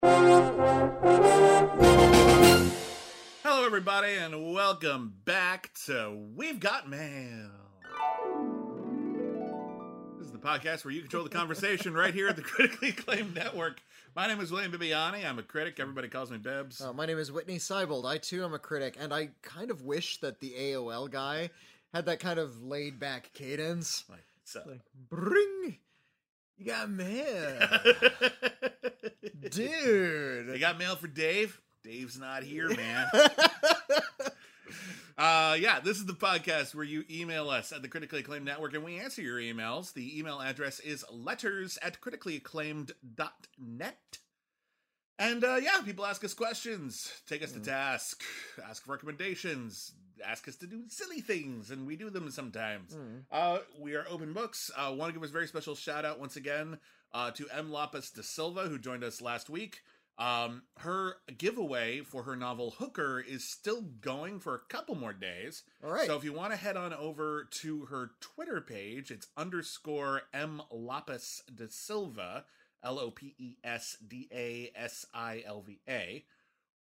Hello, everybody, and welcome back to We've Got Mail. This is the podcast where you control the conversation right here at the Critically Acclaimed Network. My name is William Bibbiani. I'm a critic. Everybody calls me Bibbs. Uh, my name is Witney Seibold. I too am a critic, and I kind of wish that the AOL guy had that kind of laid back cadence. Like, so. Like, bring, you got mail, dude. You got mail for Dave? Dave's not here, man. Uh, yeah, this is the podcast where you email us at the Critically Acclaimed Network and we answer your emails. The email address is letters at criticallyacclaimed.net. And uh, yeah, people ask us questions, take us to task, ask for recommendations, ask us to do silly things, and we do them sometimes. Uh, we are open books. I uh, want to give a very special shout out once again uh, to M. Lopes da Silva, who joined us last week. Um, her giveaway for her novel Hooker is still going for a couple more days. All right. So if you want to head on over to her Twitter page, it's underscore M Lopes da Silva, L O P E S D A S I L V A.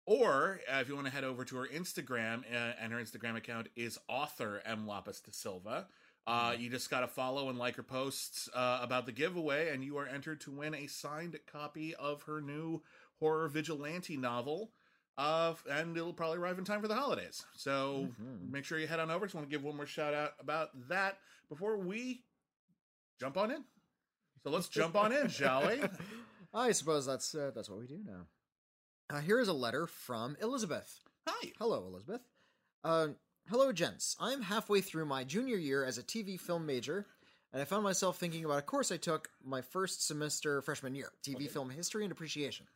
Or uh, if you want to head over to her Instagram, uh, and her Instagram account is author M Lopes da Silva. Uh, you just got to follow and like her posts uh, about the giveaway, and you are entered to win a signed copy of her new horror vigilante novel. Uh, and it'll probably arrive in time for the holidays. So Mhm. make sure you head on over. Just want to give one more shout out about that before we jump on in. So let's jump on in, shall we? I suppose that's uh, that's what we do now. Uh, here is a letter from Elizabeth. Hi. Hello, Elizabeth. Uh, hello, gents. I'm halfway through my junior year as a TV film major, and I found myself thinking about a course I took my first semester freshman year TV film history and appreciation.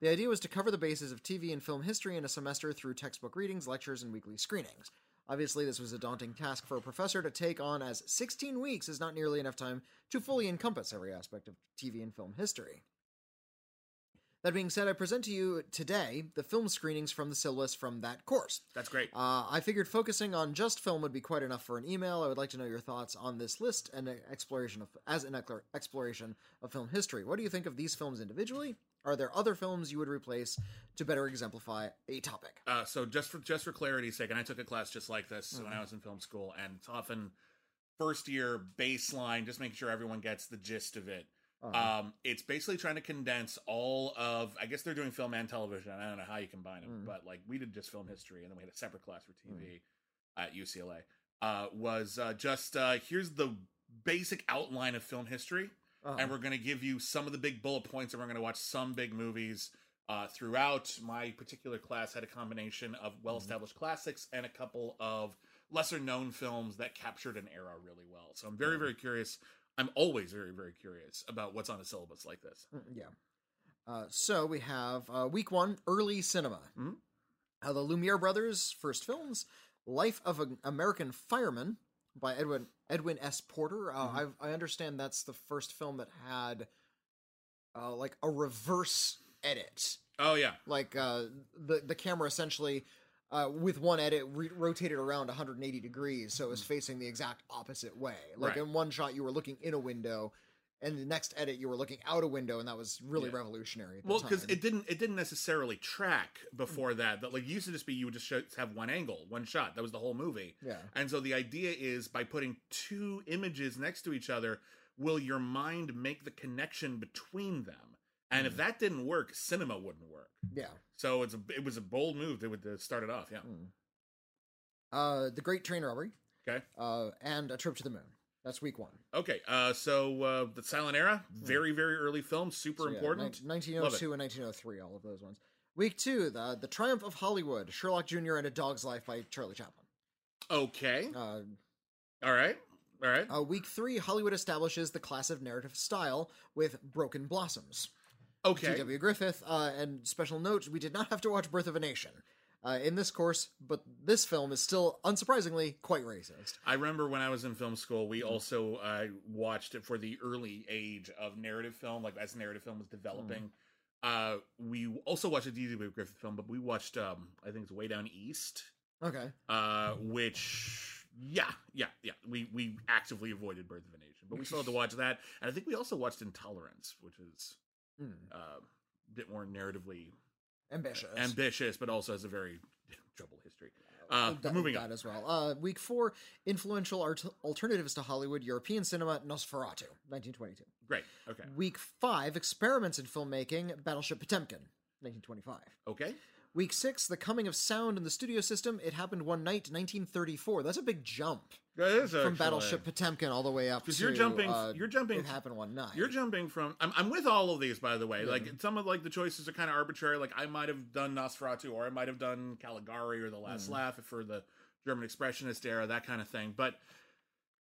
The idea was to cover the bases of TV and film history in a semester through textbook readings, lectures, and weekly screenings. Obviously, this was a daunting task for a professor to take on, as 16 weeks is not nearly enough time to fully encompass every aspect of TV and film history. That being said, I present to you today the film screenings from the syllabus from that course. That's great. Uh, I figured focusing on just film would be quite enough for an email. I would like to know your thoughts on this list and exploration of as an exploration of film history. What do you think of these films individually? Are there other films you would replace to better exemplify a topic? Uh, so just for just for clarity's sake, and I took a class just like this when I was in film school, and it's often first year baseline, just making sure everyone gets the gist of it. Uh, Um, it's basically trying to condense all of. I guess they're doing film and television. I don't know how you combine them, Mm. but like we did just film history, and then we had a separate class for TV at UCLA. Uh, was uh, just uh, here's the basic outline of film history, uh, and we're going to give you some of the big bullet points, and we're going to watch some big movies uh, throughout. My particular class had a combination of well-established classics and a couple of lesser-known films that captured an era really well. So I'm very, very curious. I'm always very, very curious about what's on a syllabus like this. Mm, Yeah. Uh, so we have uh, week one, early cinema. Mhm. Uh, the Lumiere brothers' first films: "Life of an American Fireman" by Edwin Edwin S. Porter. Uh, Mhm. I've, I understand that's the first film that had uh, like a reverse edit. Oh yeah, Like uh, the the camera essentially. Uh, with one edit, re- rotated around 180 degrees, so it was facing the exact opposite way. Like Mm. Right. in one shot, you were looking in a window, and the next edit, you were looking out a window, and that was really revolutionary. At the well, because time. it didn't it didn't necessarily track before that. That like it used to just be you would just show, have one angle, one shot. That was the whole movie. yeah, And so the idea is by putting two images next to each other, will your mind make the connection between them? And if that didn't work, cinema wouldn't work. yeah. So it's a it was a bold move that would to start it off. Yeah. Mm. Uh, the Great Train Robbery, Okay. uh, and A Trip to the Moon. That's week one. Okay. Uh, so uh, the silent era, very very early film, super So, yeah, important. nin- 1902 and 1903, all of those ones. Week two, the the Triumph of Hollywood, Sherlock Jr. and A Dog's Life by Charlie Chaplin. Okay. Uh, All right. All right. uh, week three, Hollywood establishes the class of narrative style with Broken Blossoms. Okay. D.W. Griffith. Uh, and special note, we did not have to watch Birth of a Nation uh, in this course, but this film is still, unsurprisingly, quite racist. I remember when I was in film school, we also uh, watched it for the early age of narrative film, like as narrative film was developing. Mm-hmm. Uh, we also watched a D.W. Griffith film, but we watched, um, I think it's Way Down East, Okay. uh, which, yeah, yeah, yeah. We we actively avoided Birth of a Nation, but we still had to watch that. And I think we also watched Intolerance, which is Hmm. uh, a bit more narratively Ambitious. ambitious, but also has a very troubled history. Uh, that, moving that on. as well. Uh, week four, influential art- alternatives to Hollywood, European cinema, Nosferatu, 1922. Great. Okay. Week five, experiments in filmmaking, Battleship Potemkin, 1925. Okay. Week six, the coming of sound in the studio system. It happened one night, 1934. That's a big jump That is from actually- Battleship Potemkin all the way up to. 'Cause you're jumping- uh, you're jumping- It happened one night. You're jumping from. I'm, I'm with all of these, by the way. Like some of like the choices are kind of arbitrary. Like I might have done Nosferatu, or I might have done Caligari, or The Last Laugh for the German Expressionist era, that kind of thing. But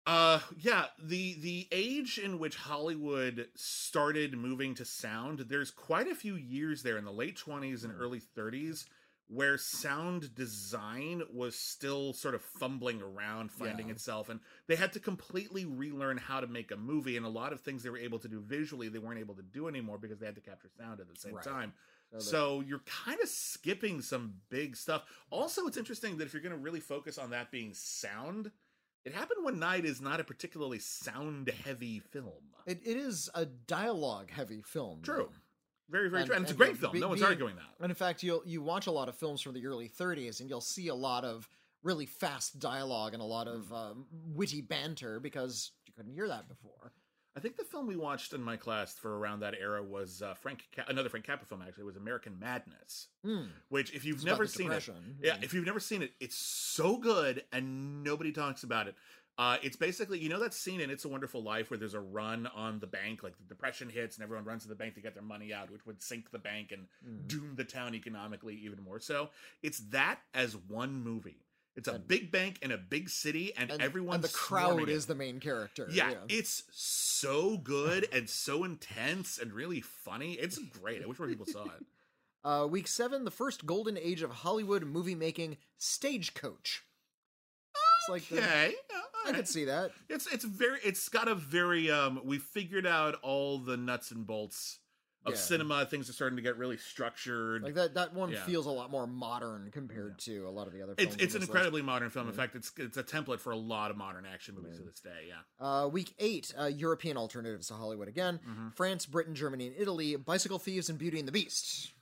uh, yeah, the the age in which Hollywood started moving to sound, there's quite a few years there in the late 20s and early 30s where sound design was still sort of fumbling around finding Yeah. itself and they had to completely relearn how to make a movie and a lot of things they were able to do visually they weren't able to do anymore because they had to capture sound at the same Right. time So so you're kind of skipping some big stuff also it's interesting that if you're going to really focus on that being sound it happened one night is not a particularly sound heavy film It, it is a dialogue heavy film. true though. very very And- true and it's a great film be- no one's being- arguing that And in fact, you'll you watch a lot of films from the early 30s, and you'll see a lot of really fast dialogue and a lot of um, witty banter because you couldn't hear that before. I think the film we watched in my class for around that era was uh, Frank, another Frank Capra film. Actually, It was American Madness, Hmm. which if you've It's never seen Depression. it, yeah, if you've never seen it, it's so good and nobody talks about it. Uh, it's basically you know that scene in It's a Wonderful Life where there's a run on the bank, like the depression hits and everyone runs to the bank to get their money out, which would sink the bank and Mhm. doom the town economically even more so. It's that as one movie. It's a And- big bank in a big city, and, And, everyone's and the crowd is it. the main character. Yeah, it's so good and so intense and really funny. It's great. I wish more people saw it. Uh, week seven, the first golden age of Hollywood movie making, Stagecoach. It's like Okay, yeah, I right. could see that. It's it's very it's got a very um we figured out all the nuts and bolts of Yeah. cinema. Things are starting to get really structured. Like that. That one Yeah. feels a lot more modern compared to a lot of the other. it's films it's on an incredibly modern film. In fact, it's it's a template for a lot of modern action movies to this day. Yeah. Uh, week eight, uh, European alternatives to Hollywood again. Mhm. France, Britain, Germany, and Italy. Bicycle Thieves and Beauty and the Beast.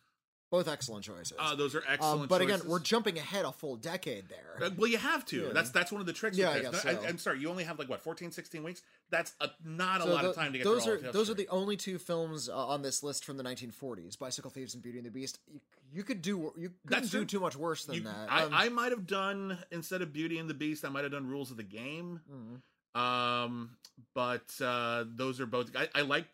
Both excellent choices. Uh, those are excellent. Um, but again, we're jumping ahead a full decade there. Uh, well, you have to. Yeah. That's that's one of the tricks. Yeah, I guess no, so. I, am sorry, you only have like what 14, 16 weeks. That's a, not a So lot tho- of time to get those are those are the only two films uh, on this list from the 1940s: Bicycle Thieves and Beauty and the Beast. You, you could do you That's do too much worse than You- that. I, Um, I might have done instead of Beauty and the Beast, I might have done Rules of the Game. mhm. Um, but uh, those are both. I, I like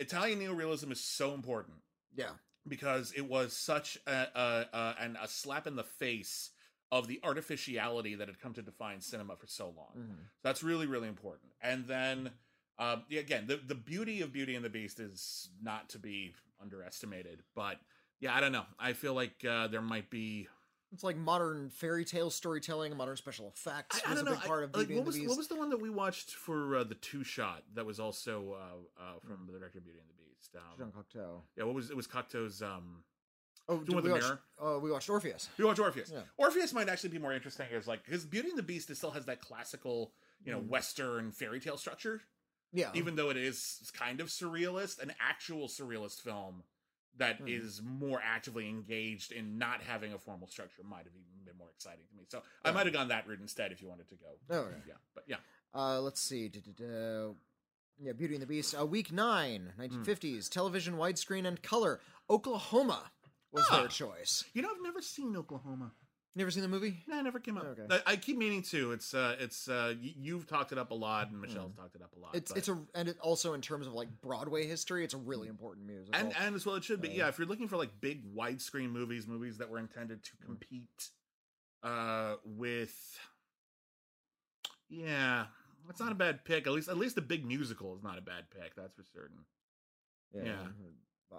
Italian neorealism is so important yeah, because it was such a, a, a and a slap in the face of the artificiality that had come to define cinema for so long. mhm. That's really really important. And then. Yeah, again, the, the beauty of Beauty and the Beast is not to be underestimated, but yeah, I don't know. I feel like uh, there might be it's like modern fairy tale storytelling, modern special effects I, I was don't a know. part of I- like, Beauty what and was the Beast. what was the one that we watched for uh, the two shot that was also uh, uh, from the director of Beauty and the Beast? Jean Um, Cocteau. yeah, what was it? Was Cocteau's? Um, Oh, with we the watch, mirror? uh, we watched Orpheus. we watched Orpheus. Yeah. Orpheus might actually be more interesting as like because Beauty and the Beast It still has that classical, you know, Mm. Western fairy tale structure, Yeah, even though it is kind of surrealist, an actual surrealist film that is Mhm. more actively engaged in not having a formal structure might have even been more exciting to me. So I might have gone that route instead if you wanted to go. Oh, yeah. yeah, but yeah. Uh, let's see. Da-da-da. Yeah, Beauty and the Beast. Uh, week nine, Hmm. 1950s, television, widescreen, and color. Oklahoma was Ah. their choice. You know, I've never seen Oklahoma. Never seen the movie? No, it never came up. Okay. I, I keep meaning to. It's uh, it's uh, y- you've talked it up a lot, and Michelle's talked it up a lot. Hmm. It's but- it's a and it also in terms of like Broadway history, it's a really important musical. and and as well it should be. Uh, yeah, if you're looking for like big widescreen movies, movies that were intended to compete uh, with, yeah, it's not a bad pick. At least at least the big musical is not a bad pick. That's for certain. Yeah.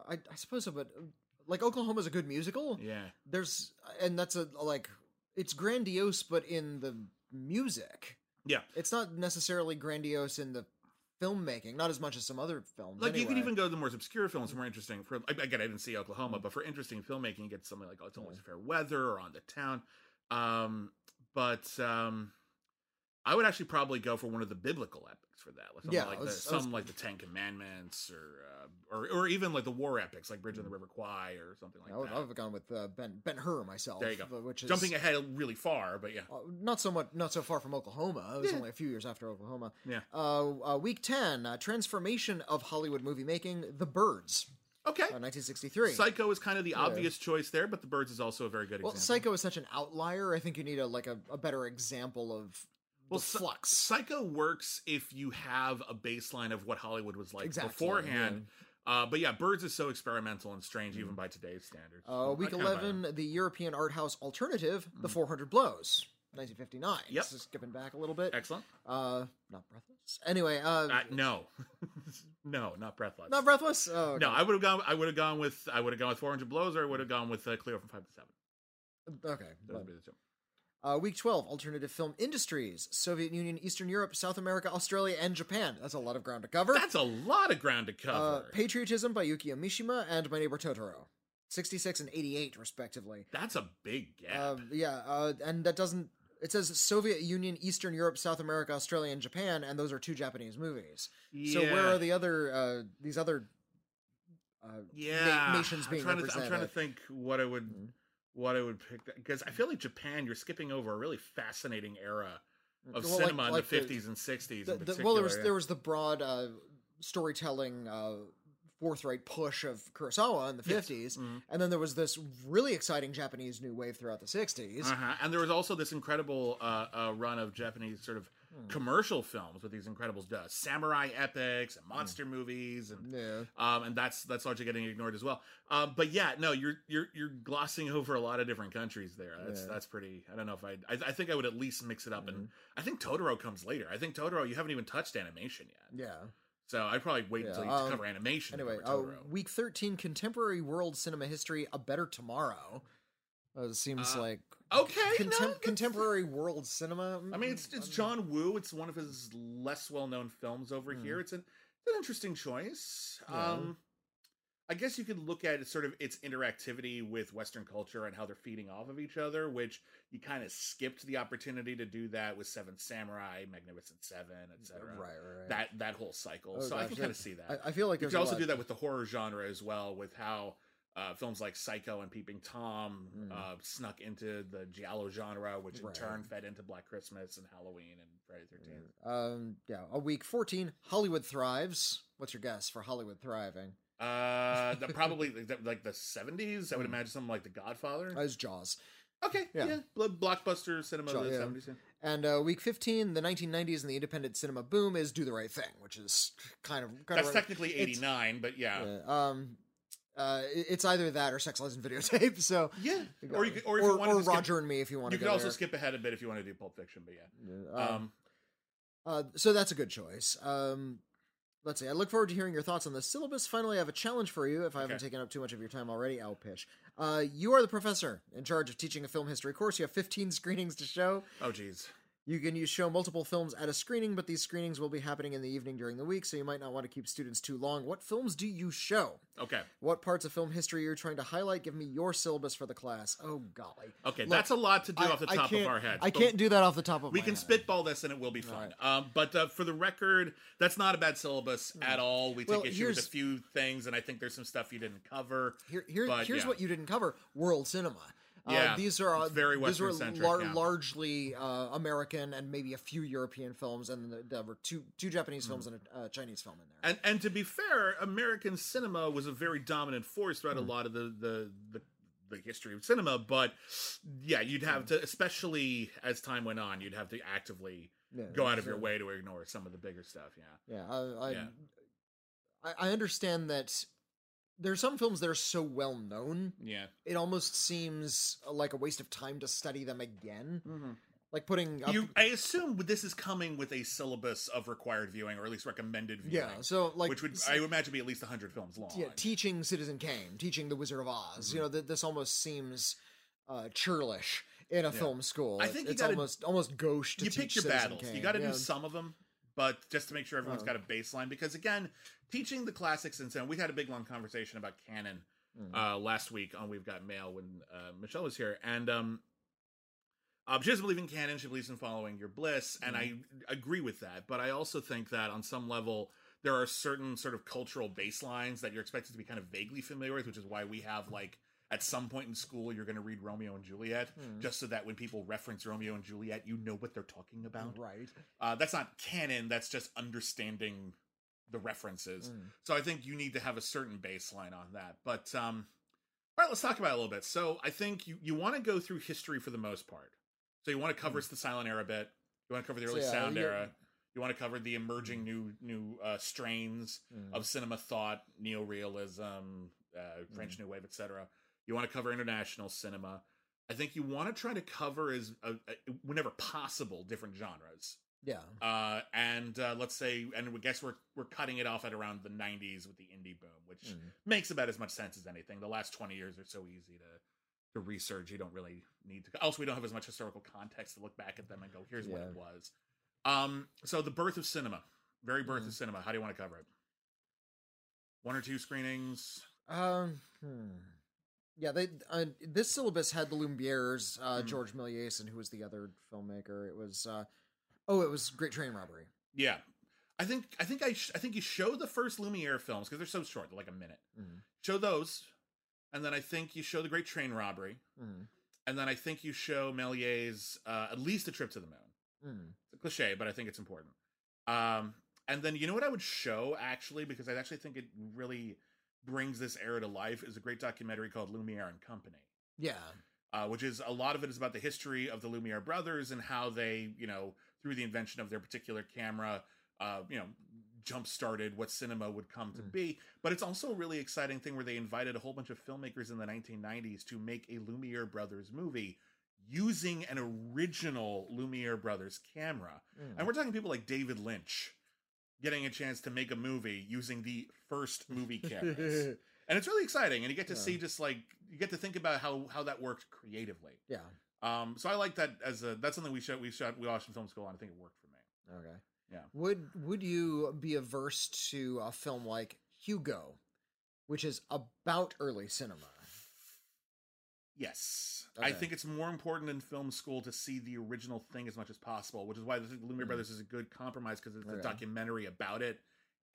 I, I suppose so, but uh, like Oklahoma's a good musical. Yeah. There's and that's a like it's grandiose, but in the music, Yeah. it's not necessarily grandiose in the filmmaking. Not as much as some other films. Like you can anyway. even go to the more obscure films, more interesting. For again, I didn't see Oklahoma, but for interesting filmmaking, you get something like "Oh, It's Always Fair Weather" or "On the Town." Um, but um, I would actually probably go for one of the biblical epics for that, like something Yeah, like I the, was- I was- some like the Ten Commandments, or uh, or or even like the war epics, like Bridge on the River Kwai, or something like I would, that. I would have gone with uh, Ben Ben Hur myself. There you go. uh, Which is Jumping ahead really far, but yeah, Uh, not so much, not so far from Oklahoma. It was Yeah. only a few years after Oklahoma. Yeah. Uh, uh, week ten, uh, transformation of Hollywood movie making. The Birds, okay. uh, 1963. Psycho is kind of the obvious choice there, but The Birds is also a very good example. well, example. Psycho is such an outlier. I think you need a like a, a better example of Well, flux. Psycho works if you have a baseline of what Hollywood was like Exactly, beforehand. Uh, but yeah, Birds is so experimental and strange even by today's standards. Mm. Uh, week I kinda buy eleven, the European art house alternative, The 400 Blows, 1959. Yep. This is skipping back a little bit. Excellent. Uh, not breathless. Anyway, uh, Uh, no, no, not Breathless. not breathless. Oh, okay. No, I would have gone. I would have gone with. I would have gone with 400 blows, or I would have gone with uh, Cleo from five to seven. okay. Those would be the two. Uh, week 12, alternative film industries Soviet Union, Eastern Europe, South America, Australia, and Japan. That's a lot of ground to cover. That's a lot of ground to uh, cover. Patriotism by Yukio Mishima and My Neighbor Totoro. 66 and 88, respectively. That's a big gap. Um, yeah, uh, and that doesn't. It says Soviet Union, Eastern Europe, South America, Australia, and Japan, and those are two Japanese movies. So where are the other uh, these other uh, na- yeah nations I'm being trying, to, I'm trying to think what I would Mhm. What I would pick because I feel like Japan you're skipping over a really fascinating era of Well, cinema like in the 50s and 60s the- in the- well, there was yeah. there was the broad uh, storytelling uh, forthright push of Kurosawa in the Yes. 50s, Mhm. and then there was this really exciting Japanese new wave throughout the 60s. Uh-huh. And there was also this incredible uh, uh, run of Japanese sort of Hmm. commercial films with these incredible uh, samurai epics and Hmm. monster movies, and Yeah. um, and that's that's largely getting ignored as well. Um, but yeah, no, you're you're you're glossing over a lot of different countries there. That's Yeah. that's pretty. I don't know if I, I I think I would at least mix it up, and Mm-hmm. I think Totoro comes later. I think Totoro you haven't even touched animation yet, Yeah. so I'd probably wait Yeah, until you um, cover animation. Anyway, cover uh, week 13, contemporary world cinema history, A Better Tomorrow. Uh, it seems Uh, like okay, contem- that's- contemporary world cinema. I mean, it's it's mm, John Woo. It's one of his less well known films over Hmm. here. It's an it's an interesting choice. Yeah. Um, I guess you could look at it sort of its interactivity with Western culture and how they're feeding off of each other, which you kind of skipped the opportunity to do that with Seven Samurai, Magnificent Seven, etc. Right, right, right. That that whole cycle. Oh, so I can kind of see that. I, I feel like you could also lot- do that with the horror genre as well, with how uh, films like Psycho and Peeping Tom Mm. uh, snuck into the giallo genre, which in Right. turn fed into Black Christmas and Halloween and Friday the Thirteenth. Um, yeah, a week 14, Hollywood thrives. What's your guess for Hollywood thriving? Uh, the, probably like the, like the seventies. I would Mm. imagine something like The Godfather. As Jaws. okay, yeah. yeah, blockbuster cinema Jaw- of the seventies. Yeah. And uh, week 15, the 1990s and the independent cinema boom is Do the Right Thing, which is kind of kind That's of technically eighty nine, but yeah. yeah, um, uh, it's either that or Sex, Lies, and Videotape. So, Yeah, or you could, or or, you or to skip- Roger and Me if you want you to could go also there. skip ahead a bit if you want to do Pulp Fiction, but yeah. Yeah, um, Um, Uh, so that's a good choice. Um, let's see. I look forward to hearing your thoughts on the syllabus. Finally, I have a challenge for you. If I haven't taken up too much of your time already, I'll pitch. Uh, you are the professor in charge of teaching a film history course. You have 15 screenings to show. oh geez. You can use show multiple films at a screening, but these screenings will be happening in the evening during the week, so you might not want to keep students too long. What films do you show? Okay. What parts of film history are you're trying to highlight? Give me your syllabus for the class. Oh golly. Okay, Look, that's a lot to do I- off the I top of our heads. I can't do that off the top of my head. We can head. spitball this and it will be fun. Um, but uh, for the record, that's not a bad syllabus at all. We take Hmm. Issue with a few things, and I think there's some stuff you didn't cover. Here, here But, here's yeah. what you didn't cover: world cinema. Yeah, uh, these are uh, very these were lar- yeah. largely uh, American and maybe a few European films, and there- were two two Japanese Hmm. films and a uh, Chinese film in there. And and to be fair, American cinema was a very dominant force throughout Hmm. a lot of the the. the the history of cinema, but yeah, you'd have Hmm. to, especially as time went on, you'd have to actively Yeah, go out of your way to ignore some of the bigger stuff. Yeah, Yeah, I, I, Yeah. I, I understand that there are some films that are so well known, yeah. it almost seems like a waste of time to study them again. Mm-hmm. like putting up, You, I assume this is coming with a syllabus of required viewing, or at least recommended viewing. yeah. So like which would I would imagine be at least hundred films long. yeah, teaching Citizen Kane, teaching The Wizard of Oz. You know, th- this almost seems uh, churlish in a film school. I think you it's gotta- almost almost gauche to you teach pick your Citizen battles. Kane. You got to yeah. do some of them, but just to make sure everyone's Oh. got a baseline. Because again, teaching the classics and so we had a big long conversation about canon Mm. uh, last week on We've Got Mail when uh, Michelle was here, and um, uh, she doesn't believe in canon. She believes in following your bliss, and I agree with that. But I also think that on some level. There are certain sort of cultural baselines that you're expected to be kind of vaguely familiar with, which is why we have like at some point in school you're going to read Romeo and Juliet, Mm. just so that when people reference Romeo and Juliet, you know what they're talking about. right. Uh, that's not canon. That's just understanding the references. Mm. So I think you need to have a certain baseline on that. But um, all right, let's talk about it a little bit. So I think you you want to go through history for the most part. So you want to cover the silent era bit. You want to cover the Mm. So, early yeah, sound you- era. You want to cover the emerging new new uh, strains Mm. of cinema thought, neorealism, uh, French Mm. New Wave, etc. You want to cover international cinema. I think you want to try to cover as uh, uh, whenever possible different genres. Yeah. Uh, and uh, let's say, and we guess we're we're cutting it off at around the '90s with the indie boom, which Mm. makes about as much sense as anything. The last 20 years are so easy to to research. You don't really need to. Also, we don't have as much historical context to look back at them and go, "Here's what it was." Um, so the birth of cinema, very birth Mm. of cinema. How do you want to cover it? One or two screenings. Um. hmm. Yeah, they uh, this syllabus had the Lumieres, uh, Mhm. George and who was the other filmmaker. It was uh, oh, it was Great Train Robbery. Yeah, I think I think I sh- I think you show the first Lumiere films because they're so short, they're like a minute. Mm. Show those, and then I think you show the Great Train Robbery. Mm. and then I think you show Méliès uh, at least a trip to the moon. Mm. It's a cliche, but I think it's important. Um, and then you know what I would show actually, because I actually think it really brings this era to life, is a great documentary called Lumiere and Company, Yeah. uh, which is a lot of it is about the history of the Lumiere brothers and how they, you know, through the invention of their particular camera, uh, you know, jump started what cinema would come to Mm. be. But it's also a really exciting thing where they invited a whole bunch of filmmakers in the 1990s to make a Lumiere brothers movie using an original Lumiere brothers camera. Mm. And we're talking people like David Lynch getting a chance to make a movie using the first movie cameras. and it's really exciting and you get to Yeah. see just like you get to think about how how that worked creatively. yeah. Um so I like that as a that's something we shot we shot we watched in film school and I think it worked for me. Okay. Yeah. Would Would you be averse to a film like Hugo, which is about early cinema? Yes. I think it's more important in film school to see the original thing as much as possible, which is why think Lumiere Mm. Brothers is a good compromise because it's a documentary about it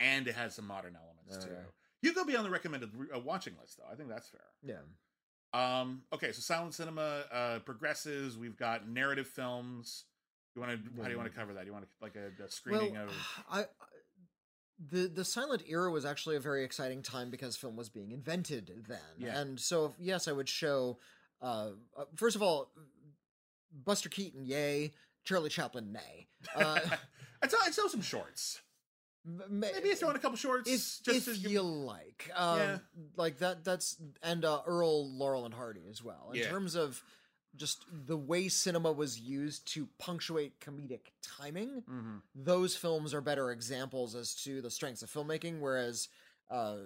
and it has some modern elements too. You go be on the recommended uh, watching list though. I think that's fair. Yeah. Um, okay, so silent cinema uh, progresses. We've got narrative films. You want to? How do you want to cover that? You want to like a, a screening well, of? I, I the the silent era was actually a very exciting time because film was being invented then, Yeah. and so yes, I would show. Uh, uh, first of all, Buster Keaton, yay! Charlie Chaplin, nay. Uh, I'd tell, I'd show some shorts. Maybe I throw in a couple shorts. if, just if you like um Yeah. like that that's and uh earl laurel and hardy as well in Yeah. terms of just the way cinema was used to punctuate comedic timing Mhm. those films are better examples as to the strengths of filmmaking whereas uh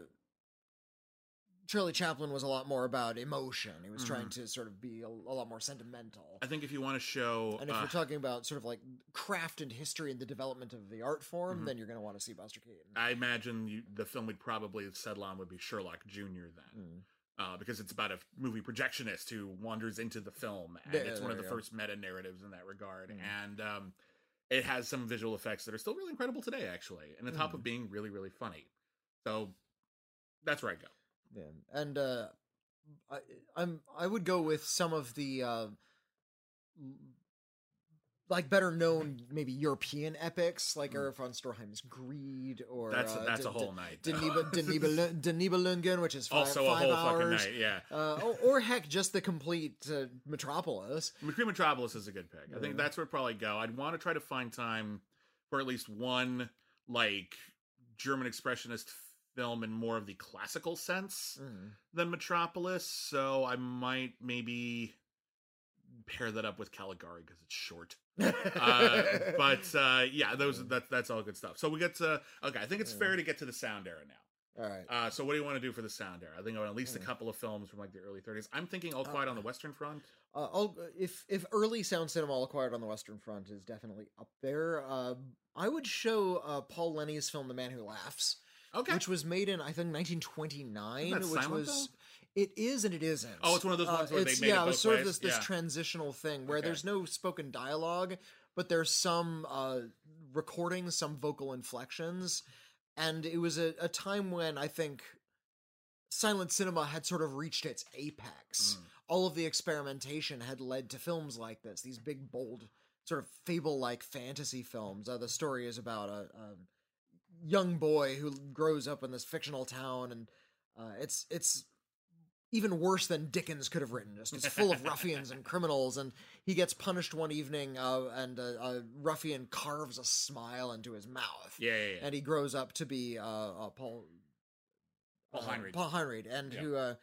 Charlie Chaplin was a lot more about emotion. He was trying to sort of be a, a lot more sentimental. Mm-hmm. I think if you want to show, And if uh, you're talking about sort of like craft and history and the development of the art form, Mhm. then you're going to want to see Buster Keaton. I imagine you, the film would probably settle on would be Sherlock Junior then. Uh, because it's about a movie projectionist who wanders into the film, and Yeah, it's one of the go. first meta narratives in that regard. Mm. And um, it has some visual effects that are still really incredible today, actually, and on top Mm. of being really, really funny. So that's where I go. Yeah, and uh, I, I'm I would go with some of the uh, like better known maybe European epics like Mm. Erich von Stroheim's Greed or That's uh, that's D- a whole night. D- Denibel- Denibel- Denibelungen, which is five, also a five whole hours. fucking night. Yeah, Uh, or, or heck, just the complete uh, Metropolis. McCree Metropolis is a good pick. I think that's where I'd probably go. I'd want to try to find time for at least one like German expressionist film in more of the classical sense. Mm. than Metropolis, so I might maybe pair that up with Caligari because it's short. Uh, but uh, yeah, those that's that's all good stuff. So we get to okay. I think it's fair to get to the sound era now. all right. Uh, so what do you want to do for the sound era? I think I want at least a Mm. couple of films from like the early 30s. I'm thinking All Uh, Quiet on the Western Front. Uh, I'll, if if early sound cinema all Quiet on the Western Front is definitely up there, uh, I would show uh, Paul Leni's film *The Man Who Laughs*, Okay. which was made in I think 1929, Isn't that which was it is and it isn't. Oh, it's one of those ones where they it's, made it yeah, both was sort ways? of this this Yeah. transitional thing where Okay. there's no spoken dialogue, but there's some uh, recordings, some vocal inflections, and it was a, a time when I think silent cinema had sort of reached its apex Mm. all of the experimentation had led to films like this these big bold sort of fable like fantasy films uh, the story is about a, a young boy who grows up in this fictional town and uh, it's it's even worse than Dickens could have written. Just it's full of ruffians and criminals, and he gets punished one evening, uh, and a, a ruffian carves a smile into his mouth, Yeah, yeah, yeah. and he grows up to be uh, uh, Paul Paul uh, Heinrich. Paul Heinrich, and Yeah. who uh,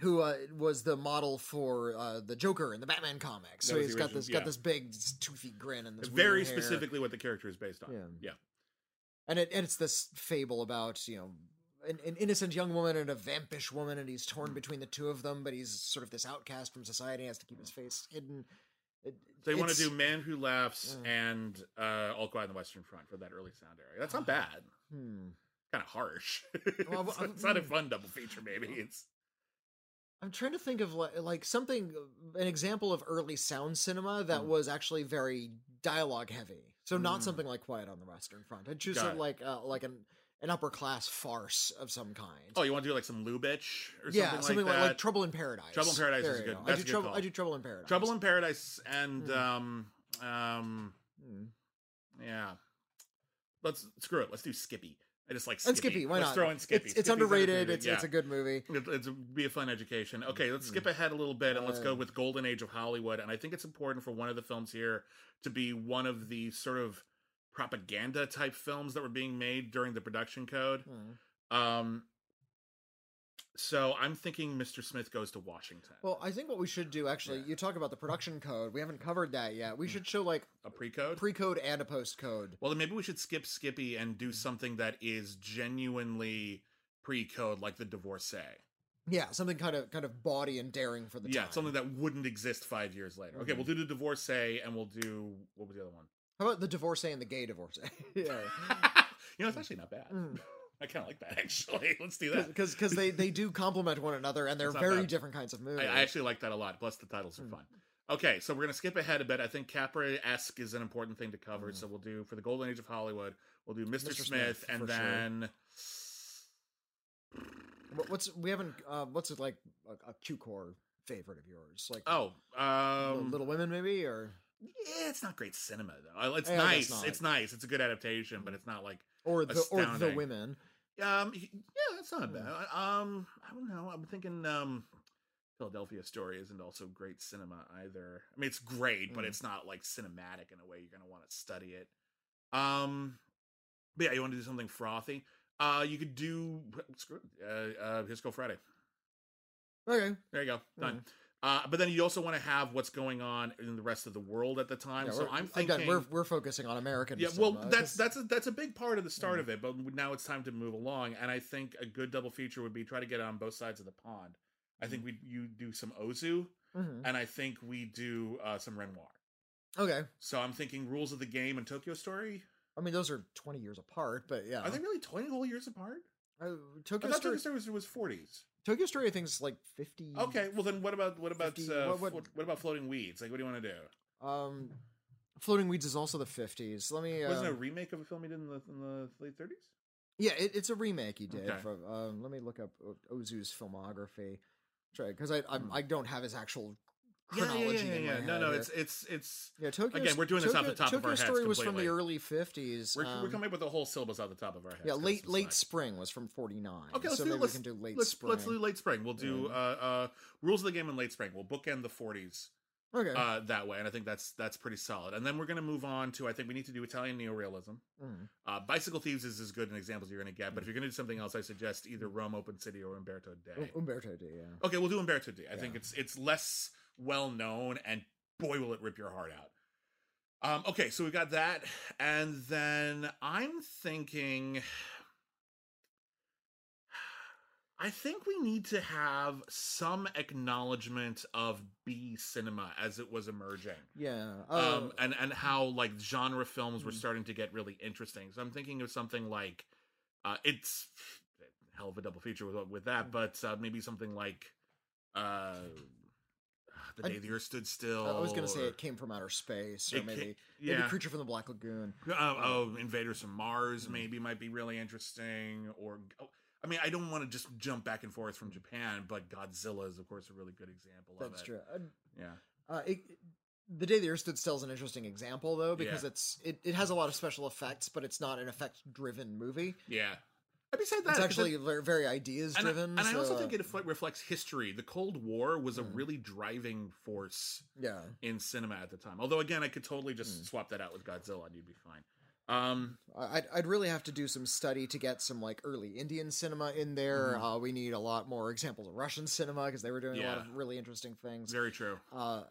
who uh, was the model for uh, the Joker in the Batman comics. So he's got this got this big toothy grin and this Very specifically what the character is based on. Yeah. Yeah. and it and it's this fable about you know. An, an innocent young woman and a vampish woman, and he's torn between the two of them. But he's sort of this outcast from society. Has to keep his face hidden. It, you want to do Man Who Laughs Yeah. and uh, All Quiet on the Western Front for that early sound area. That's not bad. Hmm. Kind of harsh. Well, it's, it's not a fun double feature. Maybe it's I'm trying to think of like, like something, an example of early sound cinema that Mm. was actually very dialogue heavy. So not Mm. something like Quiet on the Western Front. I'd choose Got something it. like uh, like an an upper class farce of some kind. oh, you want to do like some Lubitsch or yeah, something, something like like, that. like Trouble in Paradise. Trouble in Paradise There is good. go. That's I a do good trouble. call. I do Trouble in Paradise. Trouble in Paradise and Mm. um um Hmm. yeah. Let's screw it. Let's do Skippy. I just like And Skippy. Skippy, why Let's not? throw in Skippy. It's, it's underrated. It's yeah. it's a good movie. It, it's be a fun education. Okay, let's skip Hmm. ahead a little bit and let's go Uh, with Golden Age of Hollywood. And I think it's important for one of the films here to be one of the sort of propaganda type films that were being made during the production code. Hmm. Um, so I'm thinking Mr. Smith goes to Washington. Well, I think what we should do actually, Yeah. you talk about the production code. We haven't covered that yet. We should show like a pre-code. pre-code and a post-code. well, then maybe we should skip Skippy and do something that is genuinely pre-code, like the Divorcee. Yeah, something kind of kind of baudy and daring for the Yeah, time. something that wouldn't exist five years later. Okay, Mhm. we'll do the Divorcee and we'll do what was the other one? How about the divorcee and the gay divorcee? yeah, you know, it's actually not bad. Mm. I kind of like that actually. Let's do that. because because they they do complement one another and they're very bad. different kinds of movies. I, I actually like that a lot. Plus, the titles are Mm. fun. Okay, so we're gonna skip ahead a bit. I think Capra esque is an important thing to cover. Mm. So we'll do for the Golden Age of Hollywood. We'll do Mr. Mr. Smith, Smith, and for sure. then what's we haven't uh, what's it like a, a Cukor favorite of yours? Like oh, um, Little Women maybe or yeah, it's not great cinema though. It's Yeah, nice. It's nice. It's a good adaptation, but it's not like or the or the women. Um, yeah, that's not bad. I- Um, I don't know. I'm thinking um, Philadelphia Story isn't also great cinema either. I mean, it's great, but Hmm. it's not like cinematic in a way you're gonna want to study it. Um, but yeah, you want to do something frothy. Uh, you could do screw it. Uh, uh, His Girl Friday. Okay, There you go. Done. Hmm. Uh, but then you also want to have what's going on in the rest of the world at the time. yeah, so I'm thinking again we're we're focusing on American. yeah, well, cinema, that's that's a, that's a big part of the start Mm. of it. But now it's time to move along, and I think a good double feature would be try to get on both sides of the pond. I Mm. think we you do some Ozu, Mhm. and I think we do uh, some Renoir. okay. So I'm thinking Rules of the Game and Tokyo Story. I mean, those are twenty years apart, but yeah. Are they really twenty whole years apart? Uh, I Tokyo thought Story. Tokyo Story was, was 40s. Tokyo Story, I think, is like fifty. Okay, well then what about what about 50 uh, what- what- what, about Floating Weeds? Like, what do you want to do? Um, Floating Weeds is also the fifties. Let me. Wasn't it a um, remake of a film he did in the in the late 30s? Yeah, it, it's a remake he did. Okay. From, um, let me look up Ozu's filmography. Try because I I'm, Hmm. I don't have his actual chronology. yeah, yeah, in yeah. my No, head no, here. it's it's it's yeah. Tokyo. again, we're doing this off the top of Tokyo our heads Story was from the early fifties. we're, we're coming up with a whole syllabus off the top of our heads. Yeah, late late like- spring was from forty nine. Okay, let's so do maybe let's, we can do late let's, spring. let's do late spring. We'll do Yeah. uh, uh, rules of the game in late spring. We'll bookend the 40s okay. uh, that way, and I think that's that's pretty solid. And then we're going to move on to I think we need to do Italian neorealism. Mm. Uh, Bicycle Thieves is as good an example as you're going to get, but if you're going to do something else, I suggest either Rome Open City or Umberto D. Um- Umberto D. Yeah. Okay, we'll do Umberto D. I think Yeah. it's it's less well known, and boy, will it rip your heart out. Um, okay, so we got that, and then I'm thinking. I think we need to have some acknowledgement of B cinema as it was emerging Yeah. Uh, um, and and how like genre films were Mm. starting to get really interesting. So I'm thinking of something like, uh, it's hell of a double feature with with that, but uh, maybe something like, uh, the I- day the Earth stood still. I was gonna say it came from outer space, or maybe maybe yeah. creature from the Black Lagoon. Uh, oh, Invaders from Mars Mm. maybe might be really interesting. Or, oh, I mean, I don't want to just jump back and forth from Japan, but Godzilla is, of course, a really good example That's of it. true. Uh, Yeah. Uh, it, the day the Earth stood still is an interesting example, though, because Yeah. it's it, it has a lot of special effects, but it's not an effect-driven movie. Yeah. Mean, say that It's actually very ideas-driven. And, I, and I also think it reflects history. The Cold War was a Mm. really driving force yeah. in cinema at the time. Although, again, I could totally just Mm. swap that out with Godzilla and you'd be fine. Um, I- I'd, I'd really have to do some study to get some like early Indian cinema in there. Mhm. Uh, we need a lot more examples of Russian cinema because they were doing a lot of really interesting things. very true. Uh,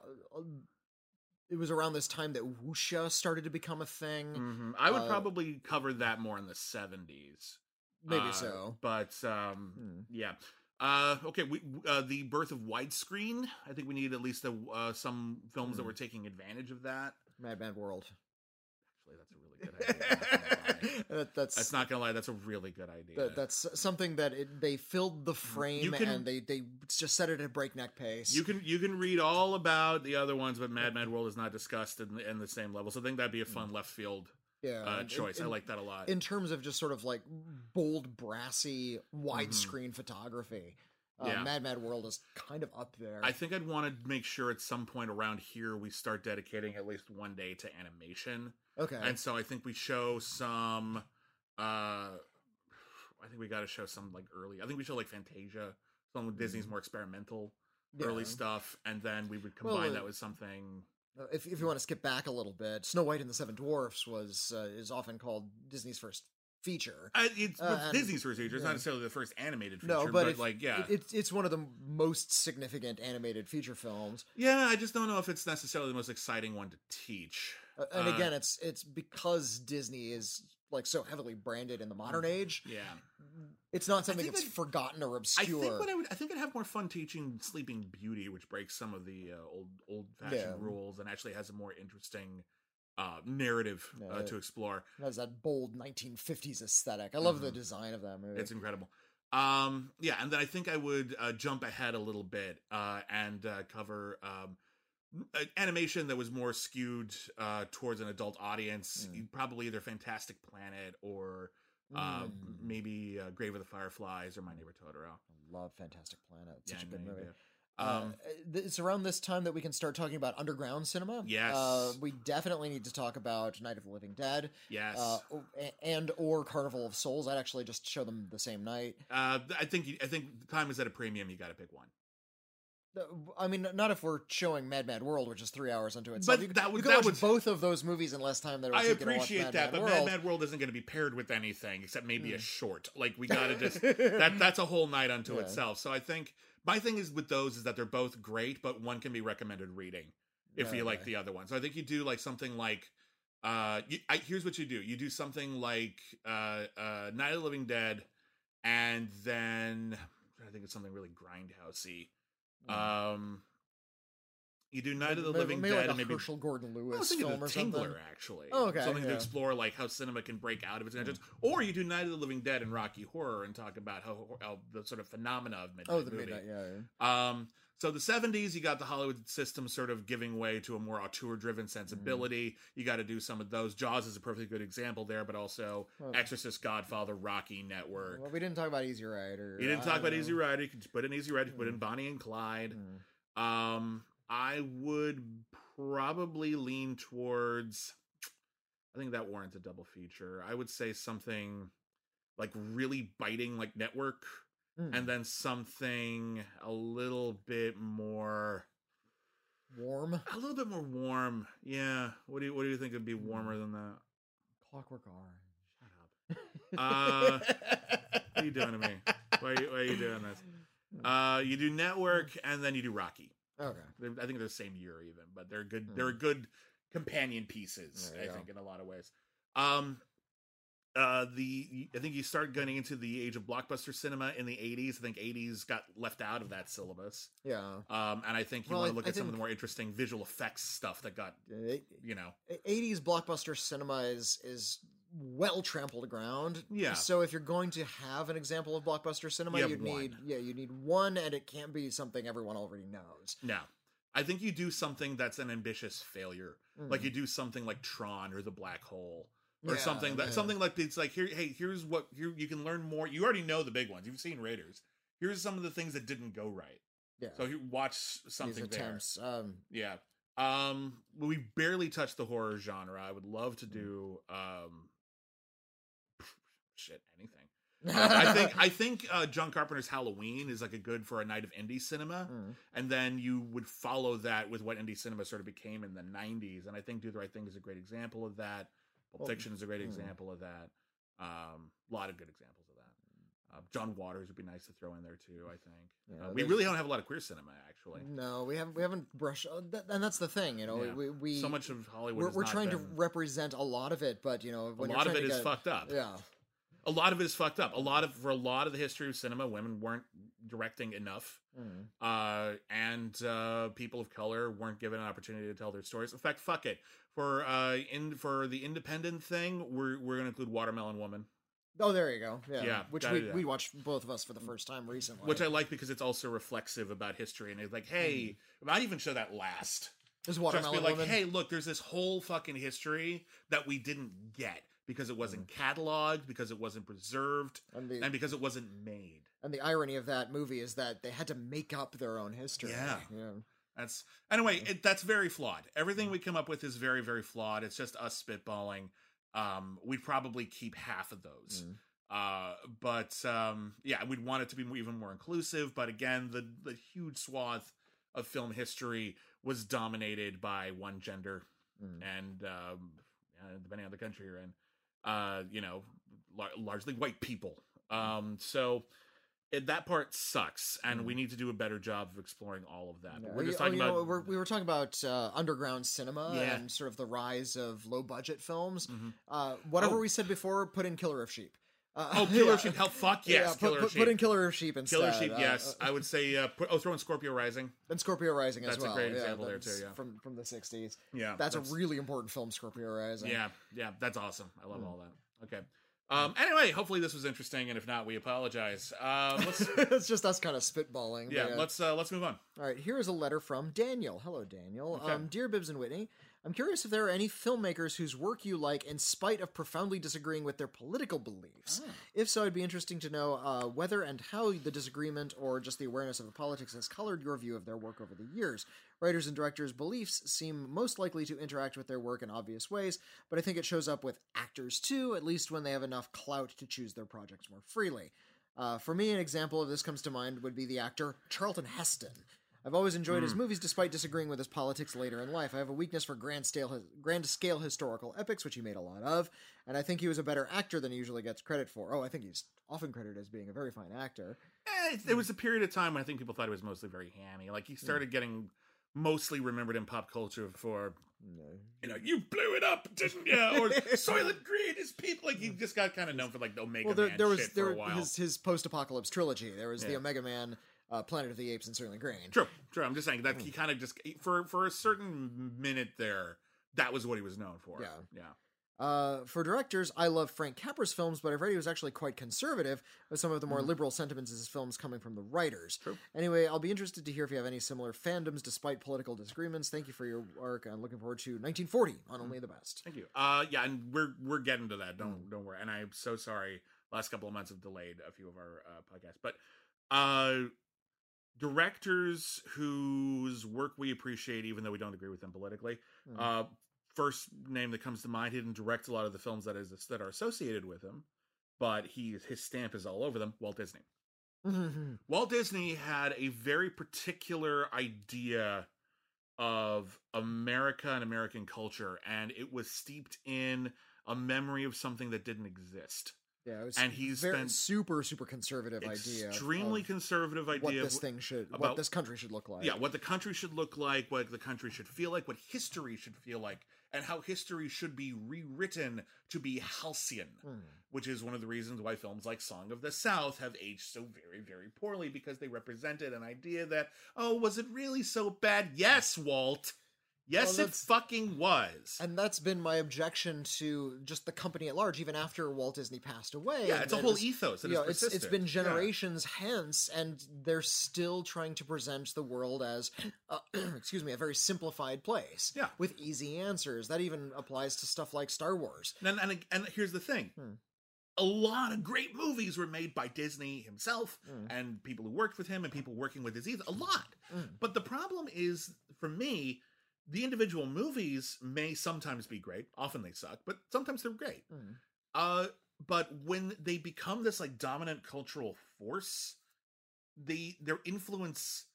it was around this time that wuxia started to become a thing. hmm I would Uh, probably cover that more in the 70s. Maybe Uh, so. But, um, Hmm. yeah. Uh, okay, we, uh, the birth of widescreen. I think we need at least a, uh, some films that Hmm. were taking advantage of that. Mad Mad World. Actually, that's a really good idea. I'm not gonna lie. that, that's That's not gonna lie. That's a really good idea. that, that's something that it, they filled the frame can- and they they just set it at breakneck pace. You can you can read all about the other ones, but Mad Mad World is not discussed in, in the same level. So I think that'd be a fun left field yeah, uh, in- choice. I like that a lot. in terms of just sort of like bold, brassy, widescreen photography. Uh, Mm-hmm. Yeah. Mad Mad World is kind of up there. I think I'd want to make sure at some point around here we start dedicating at least one day to animation. okay, And so I think we show some. uh I think we got to show some like early. I think we show like Fantasia, some of Disney's more experimental Yeah. early stuff, and then we would combine uh, that with something. Uh, if if you want to skip back a little bit, Snow White and the Seven Dwarfs was uh, is often called Disney's first feature. Uh, it's Uh, Disney's first feature. It's yeah. not necessarily the first animated feature, No, but, but, if- like yeah, it, it's it's one of the most significant animated feature films. Yeah, I just don't know if it's necessarily the most exciting one to teach. Uh, and Uh, again, it's it's because Disney is like so heavily branded in the modern age. Yeah, It's not something that's I'd- forgotten or I obscure. think what I would I think I'd have more fun teaching Sleeping Beauty, which breaks some of the uh, old old fashioned Yeah. rules and actually has a more interesting uh, narrative Yeah, uh, to explore. It has that bold 1950s aesthetic. I love the Mhm. design of that movie. It's incredible. Um, yeah, and then I think I would uh, jump ahead a little bit uh, and uh, cover um, animation that was more skewed uh, towards an adult audience. Mm. Probably either Fantastic Planet or uh, Mm. maybe uh, Grave of the Fireflies or My Neighbor Totoro. I love Fantastic Planet. It's Yeah, such a I good movie. Uh, Um, it's around this time that we can start talking about underground cinema. Yes. Uh, we definitely need to talk about Night of the Living Dead yes. uh, and or Carnival of Souls. I'd actually just show them the same night. Uh, I think I think time is at a premium. You got to pick one. I mean, not if we're showing Mad Mad World, which is three hours into it. But you, could- that you could that watch would- both of those movies in less time than it would I take to watch appreciate that, Mad but World. Mad Mad World isn't going to be paired with anything except maybe a Mm. short. Like we got to just that that's a whole night unto Yeah. itself. So I think my thing is with those is that they're both great, but one can be recommended reading if you like the other one. So I think you do like something like uh you, I, here's what you do. You do something like uh uh Night of the Living Dead and then I think it's something really grindhousey. Mm. Um you do Night of the Maybe- Living maybe Dead like maybe Herschel Gordon I Lewis thinking film or something. Tingler, actually. Oh, okay, Something to explore, like how cinema can break out of its conventions. Or you do Night of the Living Dead and Rocky Horror and talk about how, how the sort of phenomena of midnight Oh, the movie. midnight, yeah. yeah. Um, so the 70s, you got the Hollywood system sort of giving way to a more auteur-driven sensibility. Mm-hmm. You got to do some of those. Jaws is a perfectly good example there, but also Well- Exorcist, Godfather, Rocky Network. Well, we didn't talk about Easy Rider. you didn't talk about don't Easy. Rider. You could put in Easy Rider. You could put in Mm. Bonnie and Clyde. Mm. Um, I would probably lean towards. I think that warrants a double feature. I would say something like really biting, like Network, Mm. and then something a little bit more, Warm. a little bit more warm. Yeah. What do you What do you think would be warmer than that? Clockwork Orange. Shut up. Uh, What are you doing to me? Why are you, why are you doing this? Uh, you do Network, and then you do Rocky. Okay. They're- I think they're the same year even, but they're good. Hmm. They're good companion pieces. I go. think in a lot of ways. Um, uh, the I think you start getting into the age of blockbuster cinema in the '80s. I think '80s got left out of that syllabus. Yeah. Um, and I think you Well, want to look I at some of the more interesting visual effects stuff that got Eh, you know. 80s blockbuster cinema is is well trampled ground. Yeah. So if you're going to have an example of blockbuster cinema, you you'd need yeah, you need one and it can't be something everyone already knows. No, I think you do something that's an ambitious failure. Like Mm. you do something like Tron or The Black Hole. Or Yeah, something that something like it's like here hey here's what here you can learn more you already know the big ones you've seen Raiders here's some of the things that didn't go right yeah. so you watch These something there. Um yeah um we barely touched the horror genre I would love Mm. to do um shit anything I think I think uh, John Carpenter's Halloween is like a good for a night of indie cinema, Mm. and then you would follow that with what indie cinema sort of became in the '90s. And I think Do the Right Thing is a great example of that. Pulp Well, Fiction is a great mm. example of that. Um, a lot of good examples of that. Uh, John Waters would be nice to throw in there too. I think Yeah, uh, we really don't have a lot of queer cinema actually. No, we haven't we haven't brushed uh, th- and that's the thing, you know, Yeah. we, we so much of Hollywood. we're, we're trying to represent a lot of it, but you know, a lot of it is get- fucked up. Yeah. A lot of it is fucked up. A lot of for a lot of the history of cinema, women weren't directing enough. Mm. uh, and uh, people of color weren't given an opportunity to tell their stories. In fact, fuck it. For uh, in for the independent thing, we're we're gonna include Watermelon Woman, Oh, there you go. Yeah. Yeah, Which we we watched both of us for the first time recently. which I like because it's also reflexive about history. And it's like, hey, I might even show that last. Just Watermelon be like, Woman. hey, look, there's this whole fucking history that we didn't get because it wasn't cataloged, because it wasn't preserved, and the and because it wasn't made. and the irony of that movie is that they had to make up their own history. Yeah. Yeah. That's anyway. It, that's very flawed. Everything we come up with is very, very flawed. It's just us spitballing. Um, we'd probably keep half of those. Mm. Uh, but um, yeah, we'd want it to be even more inclusive. But again, the the huge swath of film history was dominated by one gender, Mm. and um, depending on the country you're in, uh, you know, lar- largely white people. Um, so. It, that part sucks, and we need to do a better job of exploring all of that. Yeah, we're just oh, talking know, about we're, we were talking about uh, underground cinema Yeah. and sort of the rise of low budget films. Mhm. Uh, whatever Oh. we said before, put in Killer of Sheep. Uh, Oh, Killer yeah. Sheep! Hell, fuck yes, Yeah, put, Killer put, Sheep. put in Killer Sheep instead. Killer Sheep, uh, yes. uh, I would say, uh, put, oh, throw in Scorpio Rising. and Scorpio Rising That's as a well. great yeah, example there, too, yeah. From from the '60s. Yeah, That's, a really important film, Scorpio Rising. yeah, yeah. That's awesome. I love Mm. all that. Okay. Um. Anyway, hopefully this was interesting, and if not, we apologize. Let's. it's just us kind of spitballing. but yeah. Let's. Uh. Let's move on. All right, here is a letter from Daniel. Hello, Daniel. Okay. Um, dear Bibbs and Witney, I'm curious if there are any filmmakers whose work you like in spite of profoundly disagreeing with their political beliefs. Ah. If so, it'd be interesting to know uh, whether and how the disagreement or just the awareness of the politics has colored your view of their work over the years. Writers and directors' beliefs seem most likely to interact with their work in obvious ways, but I think it shows up with actors too, at least when they have enough clout to choose their projects more freely. Uh, for me, an example of this comes to mind would be the actor Charlton Heston. I've always enjoyed Hmm. his movies despite disagreeing with his politics later in life. I have a weakness for grand scale, grand scale historical epics, which he made a lot of, and I think he was a better actor than he usually gets credit for. Oh, I think he's often credited as being a very fine actor. Eh, it, it was a period of time when I think people thought he was mostly very hammy. Like he started getting mostly remembered in pop culture for you know you blew it up, didn't you? Or Soylent Green is people. Like he just got kind of known for like the Omega Well, there, Man there was there for a while. his his post apocalypse trilogy. There was the Omega Man, uh, Planet of the Apes, and certainly Green. True, true. I'm just saying that he kind of just for for a certain minute there, that was what he was known for. Yeah. yeah. Uh, for directors, I love Frank Capra's films, but I've read he was actually quite conservative, with some of the more liberal sentiments in his films coming from the writers. True. Anyway, I'll be interested to hear if you have any similar fandoms despite political disagreements. Thank you for your work. I'm looking forward to 1940 on Only the Best. Thank you. Uh, yeah, and we're we're getting to that. Don't don't worry. And I'm so sorry. Last couple of months have delayed a few of our uh, podcasts, but uh, directors whose work we appreciate, even though we don't agree with them politically. Hmm. Uh, first name that comes to mind. He didn't direct a lot of the films that is that are associated with him, but he his stamp is all over them. Walt Disney. Walt Disney had a very particular idea of America and American culture, and it was steeped in a memory of something that didn't exist. Yeah, it was And he's very spent super super conservative idea. extremely conservative idea what this thing should, about- what this country should look like. yeah, what the country should look like, what the country should feel like, what history should feel like, and how history should be rewritten to be halcyon, Hmm. which is one of the reasons why films like Song of the South have aged so very, very poorly because they represented an idea that, oh, was it really so bad? Yes, Walt. Yes, Well, it fucking was. And that's been my objection to just the company at large, even after Walt Disney passed away. yeah, it's a whole is- ethos you know, it's, it's been Yeah. generations hence, and they're still trying to present the world as, uh, excuse me, a very simplified place. Yeah. with easy answers. That even applies to stuff like Star Wars. And, and and here's the thing. Hmm. A lot of great movies were made by Disney himself Hmm. and people who worked with him and people working with his ethos. A lot. Mm. But the problem is, for me, the individual movies may sometimes be great. Often they suck, but sometimes they're great. Mm. Uh, but when they become this like dominant cultural force, they their influence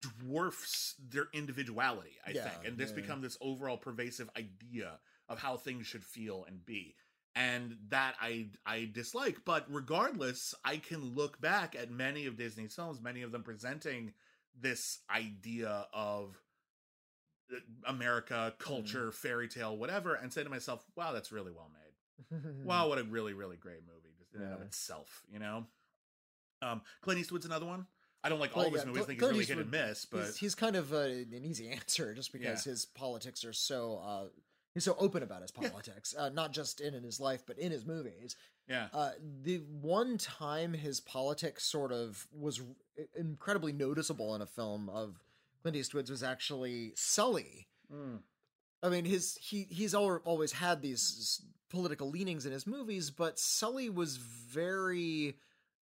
dwarfs their individuality. I Yeah, think, and this yeah. become this overall pervasive idea of how things should feel and be. And that I I dislike, but regardless, I can look back at many of Disney's films, many of them presenting this idea of America, culture, fairy tale, whatever, and say to myself, "Wow, that's really well made. Wow, what a really, really great movie, just in and of itself." You know, um, Clint Eastwood's another one. I don't like Well, all of his yeah, movies. I think Clint he's really hit and miss, but he's, he's kind of uh, an easy answer just because his politics are so uh, he's so open about his Yeah. politics, uh, not just in, in his life but in his movies. yeah, Uh, the one time his politics sort of was r- incredibly noticeable in a film of Clint Eastwood's was actually Sully. Mm. I mean, his he he's al- always had these political leanings in his movies, but Sully was very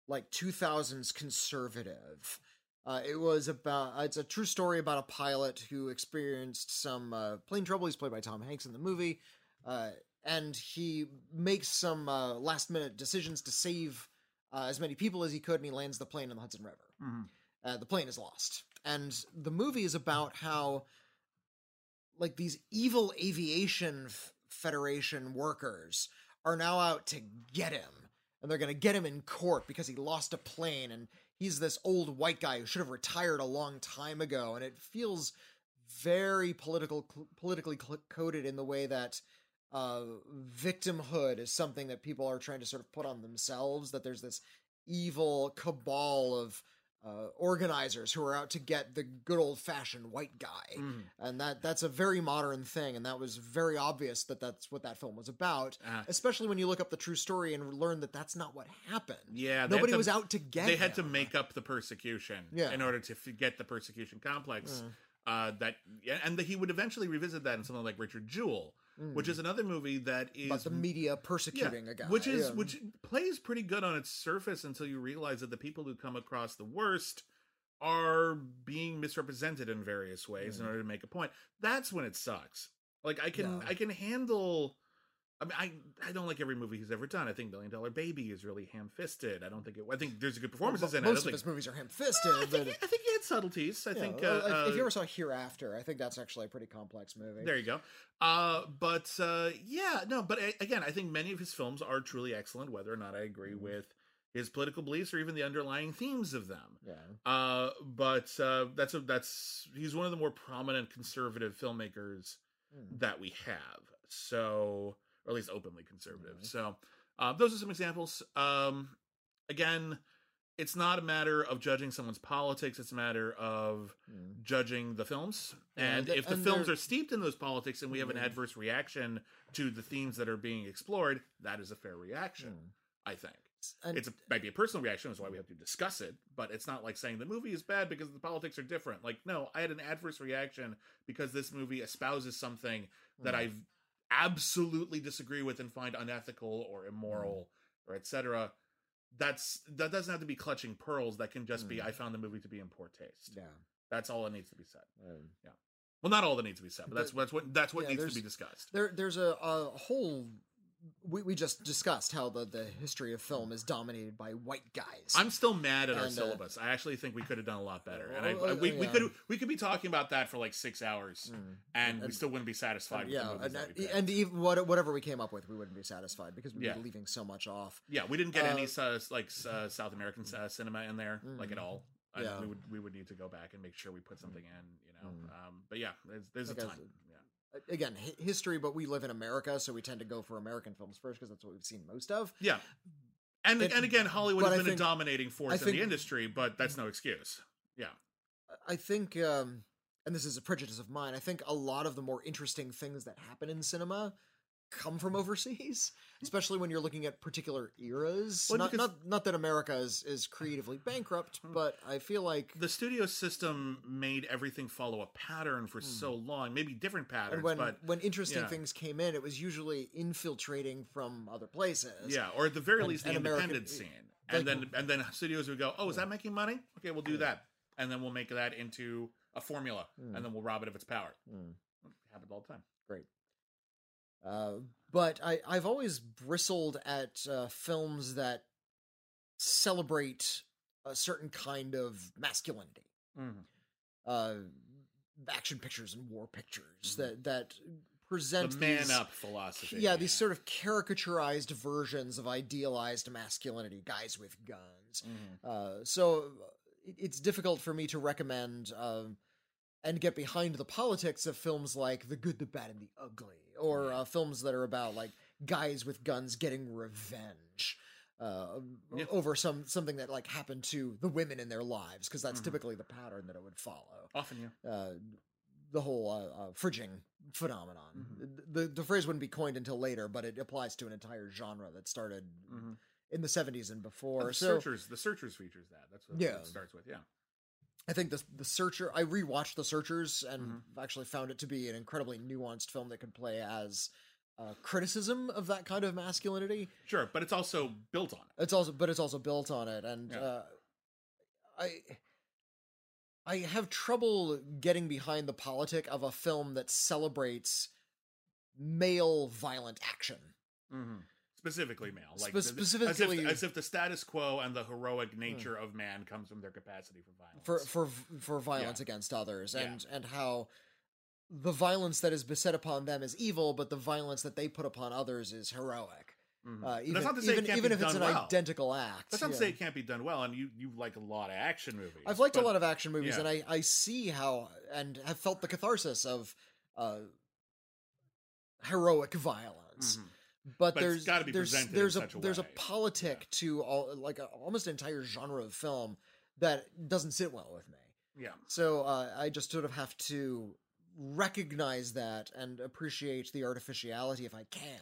like 2000s conservative. Uh, it was about it's a true story about a pilot who experienced some uh, plane trouble. He's played by Tom Hanks in the movie, uh, and he makes some uh, last minute decisions to save uh, as many people as he could, and he lands the plane in the Hudson River Mhm. uh, the plane is lost and the movie is about how like these evil aviation f- federation workers are now out to get him. And they're going to get him in court because he lost a plane and he's this old white guy who should have retired a long time ago. And it feels very political cl- politically cl- coded in the way that uh, victimhood is something that people are trying to sort of put on themselves that there's this evil cabal of uh, organizers who are out to get the good old fashioned white guy, Mhm. and that that's a very modern thing, and that was very obvious that that's what that film was about. Ah. Especially when you look up the true story and learn that that's not what happened. yeah. Nobody to- was out to get. They had to make up the persecution Yeah. in order to f- get the persecution complex. Mm. Uh, that yeah, and he would eventually revisit that in something like Richard Jewell, which Mm. is another movie that is about the media persecuting a guy, which is yeah. which plays pretty good on its surface until you realize that the people who come across the worst are being misrepresented in various ways in Mm. order to make a point. That's when it sucks. Like I can Yeah. I can handle. I mean, I I don't like every movie he's ever done. I think Million Dollar Baby is really ham fisted. I don't think it. I think there's a good performances Well, in it. I Most of his think, movies are ham-fisted, I but I think he had subtleties. I think. uh, if, uh, you ever saw Hereafter, I think that's actually a pretty complex movie. There you go. Uh, but uh, yeah, no, but a- again, I think many of his films are truly excellent, whether or not I agree Mhm. with his political beliefs or even the underlying themes of them. Yeah. Uh, but uh, that's a, that's he's one of the more prominent conservative filmmakers Mm. that we have. So, or at least openly conservative. Mhm. So, uh, those are some examples. Um, again, it's not a matter of judging someone's politics; it's a matter of Mm. judging the films. And if the and films there- are steeped in those politics and we have an adverse reaction to the themes that are being explored, that is a fair reaction, Mm. I think. And- It's a, might be a personal reaction, is why we have to discuss it, but it's not like saying the movie is bad because the politics are different. Like, no, I had an adverse reaction because this movie espouses something that Mm. Absolutely disagree with and find unethical or immoral Mm. or etc. That's that doesn't have to be clutching pearls. That can just be Mm. I found the movie to be in poor taste. yeah. That's all that needs to be said. Yeah, Well, not all that needs to be said, but that's that's what that's what yeah, needs to be discussed. there there's a, a whole we, we just discussed how the, the history of film is dominated by white guys. I'm still mad at our And, uh, syllabus. I actually think we could have done a lot better, and I, I- we, we could we could be talking about that for like six hours, Mm. and, we still wouldn't be satisfied. with yeah, and, that we and even whatever we came up with, we wouldn't be satisfied because we'd Yeah. be leaving so much off. yeah, we didn't get any uh, uh, like uh, South American uh, cinema in there, like at Mm. all. I- Yeah. we would we would need to go back and make sure we put something in, you know. Mm. Um, but yeah, there's, there's a ton. Again, hi- history, but we live in America, so we tend to go for American films first because that's what we've seen most of. Yeah. And It- and again, Hollywood has been think- a dominating force in the industry, but that's no excuse. Yeah. I think, um, and this is a prejudice of mine, I think a lot of the more interesting things that happen in cinema come from overseas, especially when you're looking at particular eras. Well, not, because- not not that America is, is creatively bankrupt, but I feel like The studio system made everything follow a pattern for so long, maybe different patterns, and when but when interesting yeah. things came in, it was usually infiltrating from other places. yeah, or at the very And- least the and American- independent scene. And like- then and then studios would go, "Oh, is that making money? Okay, we'll do that." And then we'll make that into a formula, and then we'll rob it of its power. Mm. Happens all the time. Uh, but I, I've always bristled at uh, films that celebrate a certain kind of masculinity. Uh, action pictures and war pictures that that present The man these, up philosophy. yeah, these sort of caricaturized versions of idealized masculinity, guys with guns. Mhm. Uh, so it- it's difficult for me to recommend um, and get behind the politics of films like The Good, the Bad, and the Ugly, or uh, films that are about like guys with guns getting revenge. Uh, Yeah. over some something that like happened to the women in their lives because that's Mhm. typically the pattern that it would follow Often, yeah. uh, the whole uh, uh, fridging phenomenon. Mm-hmm. The the phrase wouldn't be coined until later, but it applies to an entire genre that started Mhm. in the seventies and before. the so searchers, the searchers features that. That's what Yeah. it starts with. Yeah. I think the the Searcher. I rewatched the Searchers and Mm-hmm. actually found it to be an incredibly nuanced film that could play as uh, criticism of that kind of masculinity. Sure, but it's also built on it. It's also, but it's also built on it, and Yeah. uh, I. I have trouble getting behind the politic of a film that celebrates male violent action. Mm-hmm. Specifically male, like Spe- the- as if- specifically- as if, the status quo and the heroic nature of man comes from their capacity for violence. for for for violence against others and and how the violence that is beset upon them is evil but the violence that they put upon others is heroic Mhm. uh, even that's not to say even, even if it's an well. identical act That's not to yeah. say it can't be done well, and you you like a lot of action movies. I've liked a lot of action movies yeah. and I I see how and have felt the catharsis of uh heroic violence Mhm. But, But there's gotta be there's there's a, a there's a politic to all like a, almost an entire genre of film that doesn't sit well with me Yeah. So uh, I just sort of have to recognize that and appreciate the artificiality if I can.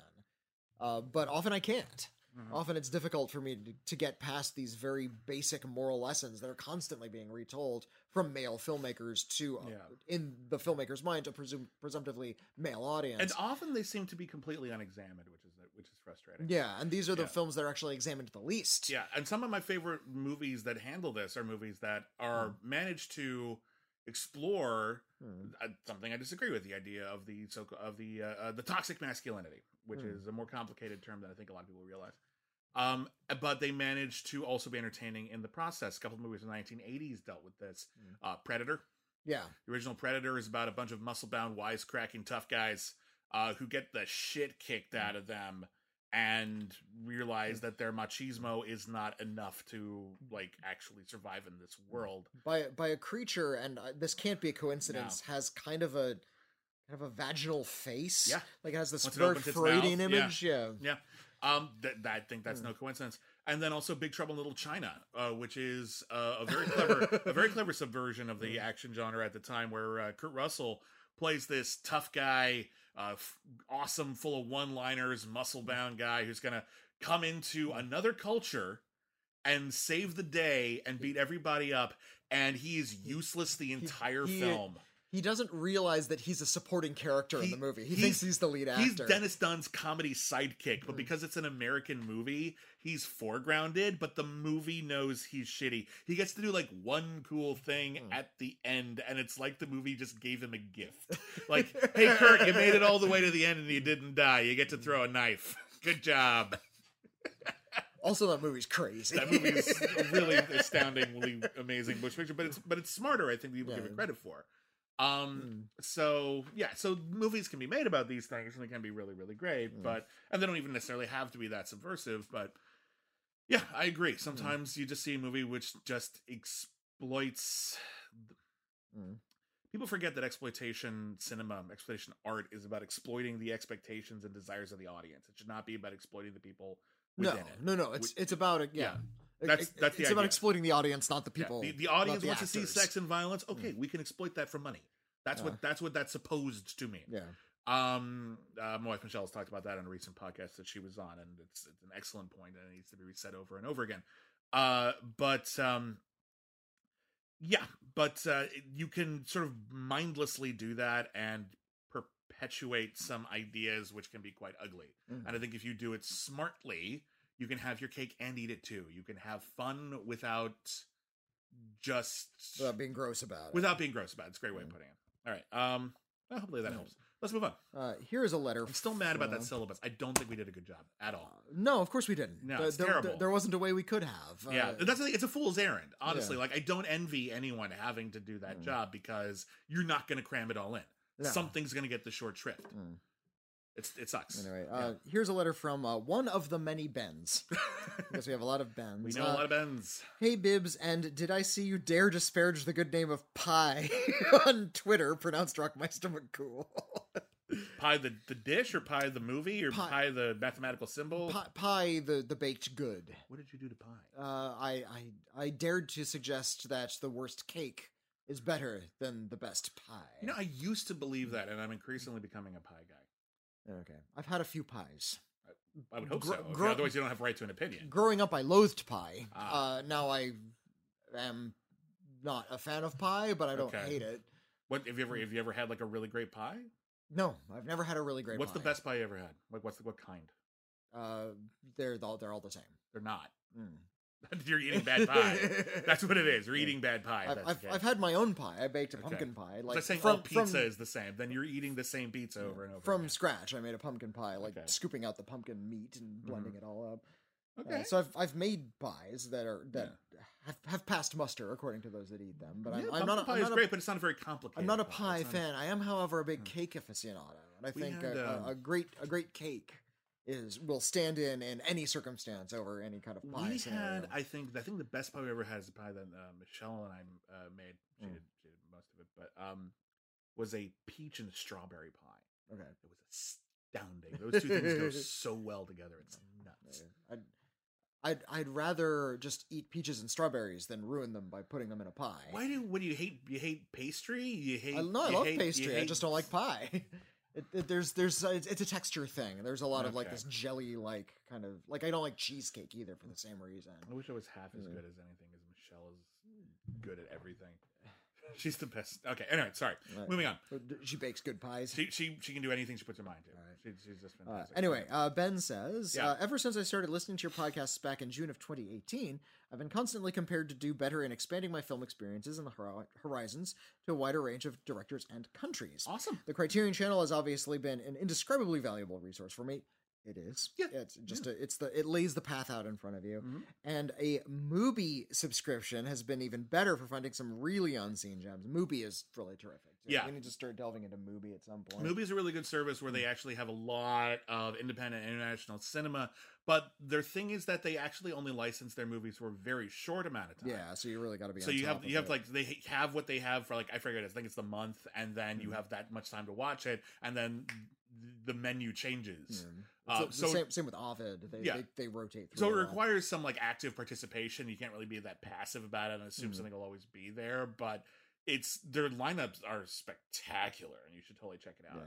Uh, but often I can't. Mhm. Often it's difficult for me to, to get past these very basic moral lessons that are constantly being retold from male filmmakers to, uh, Yeah. in the filmmaker's mind, to presum- presumptively male audience. And often they seem to be completely unexamined, which which is frustrating. yeah, and these are the Yeah. films that are actually examined the least. Yeah, and some of my favorite movies that handle this are movies that are Hmm. managed to explore uh, something I disagree with the idea of the so of the uh, uh, the toxic masculinity, which Hmm. is a more complicated term than I think a lot of people realize. Um, but they managed to also be entertaining in the process. A couple of movies in the 1980s dealt with this. Hmm. Uh, Predator, Yeah. the original Predator, is about a bunch of muscle-bound, wisecracking tough guys uh, who get the shit kicked out of them and realize that their machismo is not enough to like actually survive in this world. by by a creature, and uh, this can't be a coincidence. Has kind of a kind of a vaginal face. Yeah. like it has this very Freudian mouth, yeah. image. Yeah. Yeah. Um, that, that I think that's Hmm. no coincidence. And then also Big Trouble in Little China, uh, which is uh, a very clever, a very clever subversion of Hmm. the action genre at the time, where uh, Kurt Russell plays this tough guy, uh, f- awesome, full of one-liners, muscle-bound guy who's gonna come into another culture and save the day and beat everybody up, and he is useless the entire he- film. He doesn't realize that he's a supporting character in the movie. He he's- thinks he's the lead actor. He's Dennis Dun's comedy sidekick, Hmm. but because it's an American movie, he's foregrounded, but the movie knows he's shitty. He gets to do like one cool thing Hmm. at the end, and it's like the movie just gave him a gift. Like, hey, Kurt, you made it all the way to the end and you didn't die. You get to throw a knife. Good job. Also, that movie's crazy. That movie is a really astoundingly amazing Bush picture, but it's but it's smarter. I think people give it credit for. Um. So yeah. So movies can be made about these things, and they can be really really great. Mm. But and they don't even necessarily have to be that subversive. But yeah, I agree. Sometimes you just see a movie which just exploits. Mm. People forget that exploitation cinema, exploitation art, is about exploiting the expectations and desires of the audience. It should not be about exploiting the people no, it. no, no. It's it's about it. yeah. Yeah. That's- that's the it's about exploiting the audience, not the Yeah, people. the, the audience the wants to see. Mm. sex and violence. Okay, we can exploit that for money. That's Yeah. what that's what that's supposed to mean. Yeah. Um, uh, my wife Michelle has talked about that on a recent podcast that she was on, and it's it's an excellent point, and it needs to be reset over and over again. Uh, but um, yeah, but uh, you can sort of mindlessly do that and perpetuate some ideas which can be quite ugly. Mhm. And I think if you do it smartly, you can have your cake and eat it too. You can have fun without just Without being gross about it. without being gross about it. It's a great way of Mm. putting it. All right. Um, well, hopefully that helps. Let's move on. Uh, here's a letter. I'm still mad about that syllabus. I don't think we did a good job at all. No, of course we didn't. No, There- it's there, terrible. There wasn't a way we could have. yeah, Uh, that's the thing. It's a fool's errand, honestly. Yeah. Like I don't envy anyone having to do that Mm. job because you're not going to cram it all in. No. Something's going to get the short shrift. Mm. It's it sucks. Anyway, uh, here's a letter from uh, one of the many Bens. because we have a lot of Bens. we know Uh, a lot of bends. Hey Bibbs, and did I see you dare disparage the good name of Pie on Twitter, pronounced Rockmeister McCool? Pie the the dish or pie the movie or Pie- pie, the mathematical symbol. Pie, pie the, the baked good. What did you do to pie? Uh, I, I I dared to suggest that the worst cake is better than the best pie. You know, I used to believe that, and I'm increasingly becoming a pie guy. Okay, I've had a few pies. I would hope Gro- so. Gro- otherwise, you don't have right to an opinion. Growing up, I loathed pie. Ah. Uh, now I am not a fan of pie, but I don't Okay. hate it. What have you ever have you ever had like a really great pie? No, I've never had a really great. Pie. What's the pie. best pie you ever had? Like what's the, what kind? Uh, they're all they're all the same. They're not. Mm. You're eating bad pie. That's what it is. You're eating bad pie. I've, I've. I've had my own pie. I baked a Okay. pumpkin pie. Like like saying from, all pizza from, is the same. Then you're eating the same pizza over and over. from again. scratch. I made a pumpkin pie, like Okay. Mm-hmm. scooping out the pumpkin meat and blending it all up. Uh, Okay. so I've I've made pies that are that have, have passed muster according to those that eat them. But yeah, I'm, I'm not a, pie I'm is a- great, but it's not very complicated. I'm not a pie not- fan. I am, however, a big cake aficionado, and I We think had, a- um, a great a great cake is will stand in in any circumstance over any kind of pie We scenario. had, I think, I think the best pie we ever had is a pie that uh, Michelle and I uh, made. She, Mm. did, she did most of it, but um, was a peach and strawberry pie. okay. It was astounding. Those two things go so well together. It's nuts. I'd, I'd I'd rather just eat peaches and strawberries than ruin them by putting them in a pie. Why do what do you hate? You hate pastry? You hate? I, no, I love hate- pastry. I just don't like pie. It, it, there's there's uh, it's, it's a texture thing. There's a lot of like this jelly like kind of like I don't like cheesecake either for the same reason. I wish I was half as good as anything as Michelle is good at everything. She's the best. Okay, anyway, sorry. Right. Moving on. She bakes good pies. She she she can do anything she puts her mind to. Right. She, she's just Uh, fantastic. anyway, uh, Ben says, Yeah. uh, ever since I started listening to your podcasts back in June of 2018, I've been constantly compared to do better in expanding my film experiences and the hor- horizons to a wider range of directors and countries. awesome. The Criterion Channel has obviously been an indescribably valuable resource for me. It is. Yeah. It's just a, it's the it lays the path out in front of you. Mhm. And a Mubi subscription has been even better for finding some really unseen gems. Mubi is really terrific. too. Yeah. We need to start delving into Mubi at some point. Mubi's a really good service where they actually have a lot of independent international cinema, but their thing is that they actually only license their movies for a very short amount of time. Yeah, so you really got to be. So you have you have it. like they have what they have for like I forget I think it's the month, and then you Mhm. have that much time to watch it, and then the menu changes. Yeah. Uh, It's so same, same with Ovid. They, Yeah. they, they rotate through. So it requires some like active participation. You can't really be that passive about it and assume Mhm. something will always be there. But it's their lineups are spectacular, and you should totally check it out.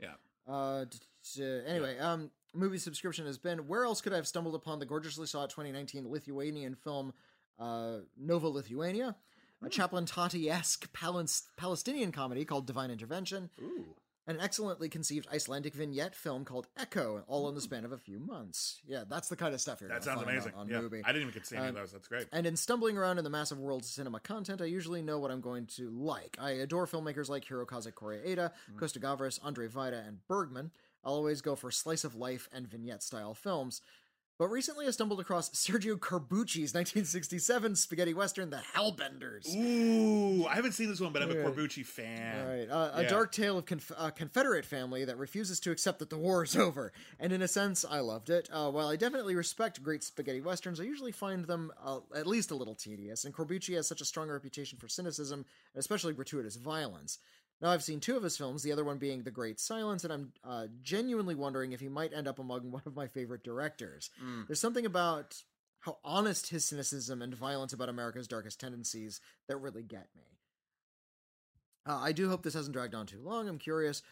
Yeah. Yeah. Uh, t- t- anyway, um, Mubi subscription has been. Where else could I have stumbled upon the gorgeously sought 2019 Lithuanian film, uh, Nova Lituania, a Hmm. Chaplin Tati-esque Palest- Palestinian comedy called Divine Intervention, Ooh. An excellently conceived Icelandic vignette film called Echo, all in the span of a few months. Yeah, that's the kind of stuff you're That sounds amazing. on, on yeah. Mubi. I didn't even get to see any of Um, those. That's great. And in stumbling around in the massive world of cinema content, I usually know what I'm going to like. I adore filmmakers like Hirokazu Koreeda, Mm. Costa Gavras, Andrzej Wajda, and Bergman. I'll always go for slice of life and vignette style films. But recently I stumbled across Sergio Corbucci's 1967 spaghetti western, The Hellbenders. Ooh, I haven't seen this one, but I'm a. Corbucci fan. All right, uh, a Yeah. dark tale of conf- a Confederate family that refuses to accept that the war is over. And in a sense, I loved it. Uh, while I definitely respect great spaghetti westerns, I usually find them uh, at least a little tedious. And Corbucci has such a strong reputation for cynicism and especially gratuitous violence. Now, I've seen two of his films, the other one being The Great Silence, and I'm uh, genuinely wondering if he might end up among one of my favorite directors. Mm. There's something about how honest his cynicism and violence about America's darkest tendencies that really get me. Uh, I do hope this hasn't dragged on too long. I'm curious.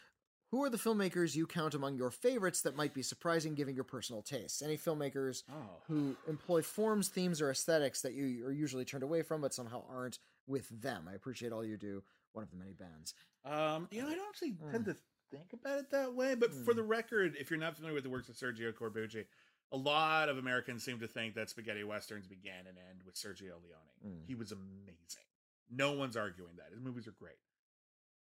Who are the filmmakers you count among your favorites that might be surprising given your personal tastes? Any filmmakers Oh. who employ forms, themes, or aesthetics that you are usually turned away from but somehow aren't with them? I appreciate all you do. One of the many bands. Um, you know, I don't actually Mm. tend to think about it that way. But for the record, if you're not familiar with the works of Sergio Corbucci, a lot of Americans seem to think that spaghetti westerns began and end with Sergio Leone. Mm. He was amazing. No one's arguing that. His movies are great.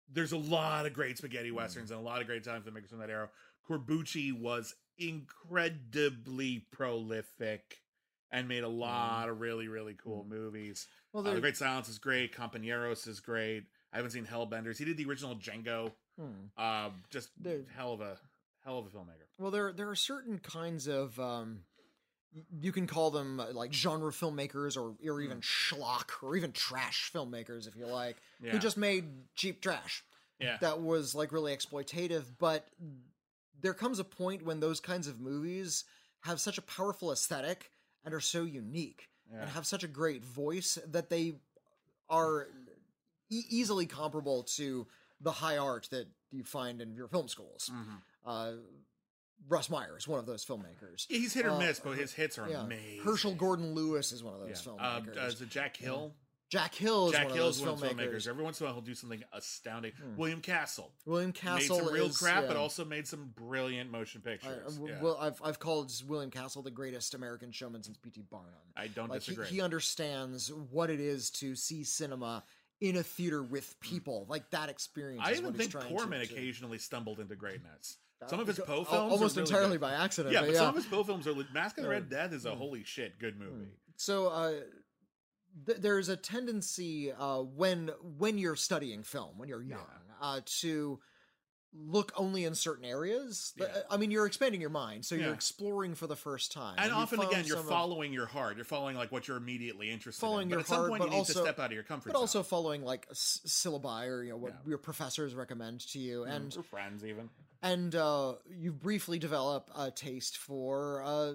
There's a lot of great spaghetti Mm. westerns and a lot of great times time filmmakers from that era. Corbucci was incredibly prolific and made a lot of really, really cool movies. Well, Uh, the Great Silence is great. Companeros is great. I haven't seen Hellbenders. He did the original Django. Hmm. Um, just There- hell of a hell of a filmmaker. Well, there there are certain kinds of um, you can call them uh, like genre filmmakers or or even schlock or even trash filmmakers if you like, Yeah. who just made cheap trash Yeah, that was like really exploitative. But there comes a point when those kinds of movies have such a powerful aesthetic and are so unique Yeah. and have such a great voice that they are e- easily comparable to the high art that you find in your film schools. Mhm. Uh, Russ Meyer is one of those filmmakers. he's hit or Uh, miss, but his hits are Yeah. amazing. Herschell Gordon Lewis is one of those Uh, filmmakers. uh, is it Jack Hill? Jack Hill is Jack one of Hill's those one of those filmmakers. Every once in a while, he'll do something astounding. Hmm. William Castle William Castle made some real is, crap, yeah. but also made some brilliant motion I, pictures. I- yeah. well, I've I've called William Castle the greatest American showman since P.T. Barnum. I don't Like he, disagree. he understands what it is to see cinema in a theater with people. Like that experience. I even think Corman occasionally stumbled into greatness. Some of his Poe films, almost really entirely good. by accident. Yeah, but yeah. some of his Poe films are. Masque of the Uh, Red Death is a mm. holy shit good movie. So uh, th- there's a tendency uh, when when you're studying film, when you're young, uh, to look only in certain areas. Yeah. I mean, you're expanding your mind, so you're exploring for the first time. And you often found again, you're some of- following your heart. You're following like what you're immediately interested in. Following in. your but at some heart, point, but you need also- to step out of your comfort zone. but also following like s- syllabi or you know what Yeah. your professors recommend to you, and or friends even. and uh, you briefly develop a taste for uh,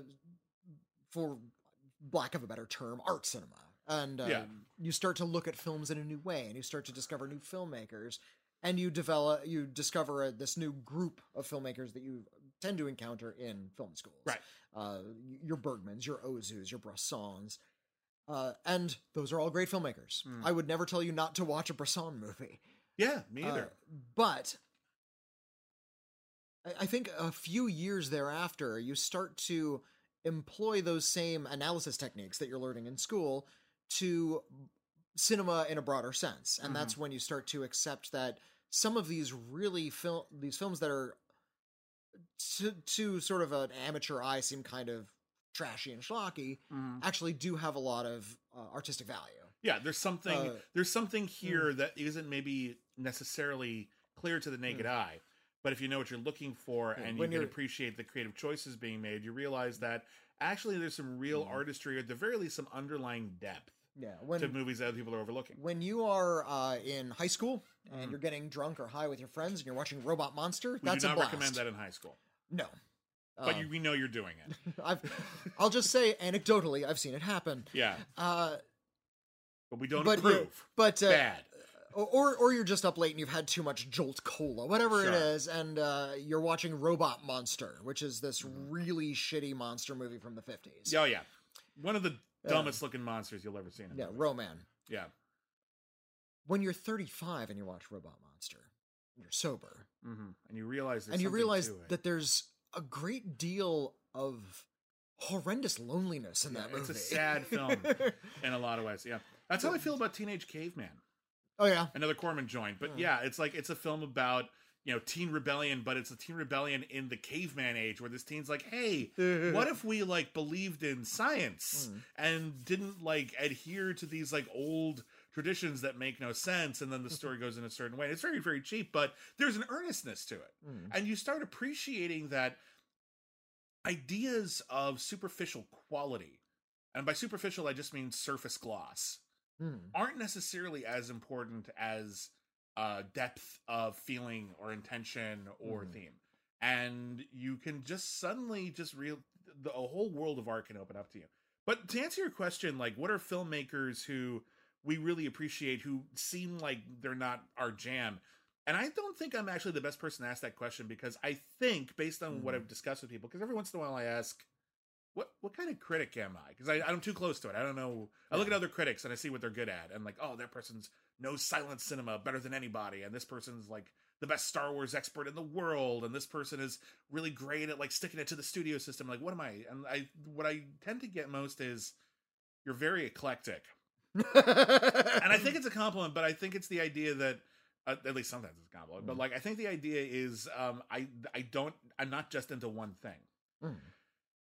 for lack of a better term, art cinema, and uh, Yeah. you start to look at films in a new way, and you start to discover new filmmakers, and you develop you discover uh, this new group of filmmakers that you tend to encounter in film schools, Right. Uh, your Bergmans, your Ozus, your Bressons. Uh, and those are all great filmmakers. Mm. I would never tell you not to watch a Bresson movie. Yeah, me Uh, either. but I, I think a few years thereafter, you start to employ those same analysis techniques that you're learning in school to cinema in a broader sense, and that's when you start to accept that some of these really film these films that are to, to sort of an amateur eye seem kind of trashy and schlocky Mhm. actually do have a lot of uh, artistic value. Yeah, there's something. uh, there's something here that isn't maybe necessarily clear to the naked eye. But if you know what you're looking for Yeah, and you can appreciate the creative choices being made, you realize that actually there's some real artistry, or at the very least, some underlying depth Yeah, when to movies that other people are overlooking. when you are uh, in high school and Mhm. you're getting drunk or high with your friends and you're watching Robot Monster, We that's do not a blast. recommend that in high school, No, but Uh, you, we know you're doing it. I've, I'll just say anecdotally, I've seen it happen. Yeah, Uh, but we don't but approve. but uh, Bad. or or you're just up late and you've had too much Jolt Cola, whatever it Sure. is, and uh, you're watching Robot Monster, which is this Mm-hmm. really shitty monster movie from the 50s. Oh yeah, one of the. Dumbest looking monsters you'll ever see in a yeah, movie. Ro-Man. yeah. When you're 35 and you watch Robot Monster, and you're sober, hmm And you realize, and you realize that there's a great deal of horrendous loneliness in Yeah, that movie. it's a sad film. in a lot of ways. Yeah, that's how I feel about Teenage Caveman. oh yeah, Another Corman joint, but Hmm. yeah, it's like it's a film about you know teen rebellion but it's a teen rebellion in the caveman age where this teen's like hey what if we like believed in science Mm. and didn't like adhere to these like old traditions that make no sense and then the story goes in a certain way it's very very cheap but there's an earnestness to it Mm. and you start appreciating that ideas of superficial quality and by superficial i just mean surface gloss Mm. aren't necessarily as important as uh depth of feeling or intention or Mhm. theme and you can just suddenly just real the a whole world of art can open up to you but to answer your question like what are filmmakers who we really appreciate who seem like they're not our jam and i don't think i'm actually the best person to ask that question because i think based on what Mhm. i've discussed with people because every once in a while i ask what what kind of critic am I? Because I I'm too close to it. I don't know. I look at other critics and I see what they're good at, and like, oh, that person's knows silent cinema better than anybody, and this person's like the best Star Wars expert in the world, and this person is really great at like sticking it to the studio system. Like, what am I? And I what I tend to get most is you're very eclectic, and I think it's a compliment, but I think it's the idea that. Uh, at least sometimes it's a compliment, but Mm. like I think the idea is, um, I I don't I'm not just into one thing. Mm.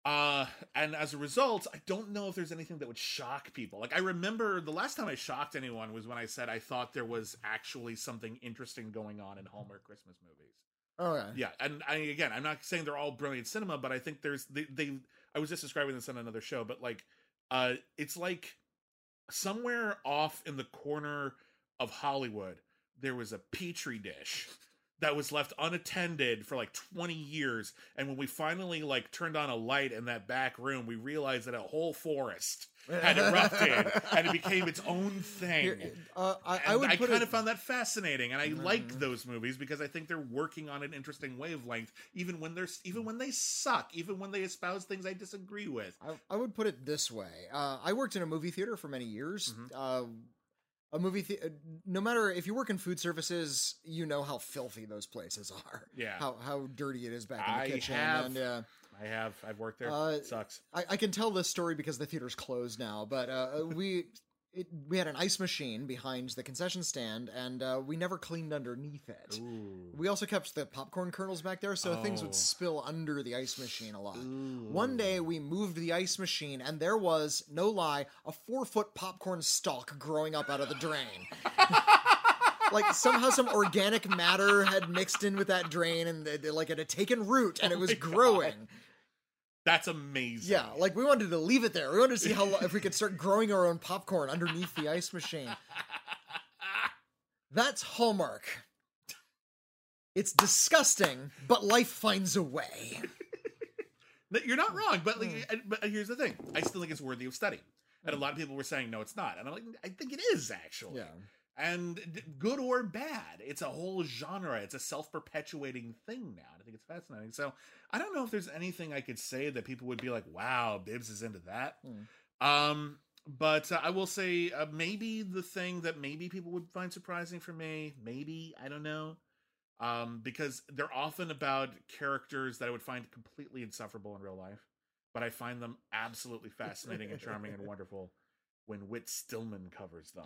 Uh, and as a result, I don't know if there's anything that would shock people. Like I remember the last time I shocked anyone was when I said I thought there was actually something interesting going on in Hallmark Christmas movies. Okay. Yeah, Yeah. and I again, I'm not saying they're all brilliant cinema, but I think there's they, they I was just describing this on another show, but like uh it's like somewhere off in the corner of Hollywood there was a petri dish that was left unattended for like 20 years and when we finally like turned on a light in that back room we realized that a whole forest had erupted and it became its own thing Here, uh, I, I would I kind it, of found that fascinating, and I like Mhm. those movies because I think they're working on an interesting wavelength, even when they're even when they suck, even when they espouse things I disagree with. I, I would put it this way. Uh, I worked in a movie theater for many years. Mhm. Uh, a movie theater, no matter if you work in food services, you know how filthy those places are. Yeah, How how dirty it is back in the I kitchen. have. And uh, I have. I've worked there. Uh, it sucks. I, I can tell this story because the theater's closed now. But uh, we it, we had an ice machine behind the concession stand, and uh, we never cleaned underneath it. Ooh. We also kept the popcorn kernels back there, so things Oh. would spill under the ice machine a lot. Ooh. One day we moved the ice machine, and there was, no lie, a four foot popcorn stalk growing up out of the drain. like somehow some organic matter had mixed in with that drain, and it, like it had taken root, and Oh it was growing. God. That's amazing. Yeah, like we wanted to leave it there. We wanted to see how if we could start growing our own popcorn underneath the ice machine. That's Hallmark. It's disgusting, but life finds a way. You're not wrong, but like, Hmm. but here's the thing: I still think it's worthy of study. And a lot of people were saying, no, it's not. And I'm like, I think it is actually. Yeah. And good or bad, it's a whole genre. It's a self perpetuating thing now. And I think it's fascinating. So I don't know if there's anything I could say that people would be like, wow, Bibbs is into that. Hmm. Um, but uh, I will say uh, maybe the thing that maybe people would find surprising for me, maybe, I don't know. Um, because they're often about characters that I would find completely insufferable in real life, but I find them absolutely fascinating and charming and wonderful when Whit Stillman covers them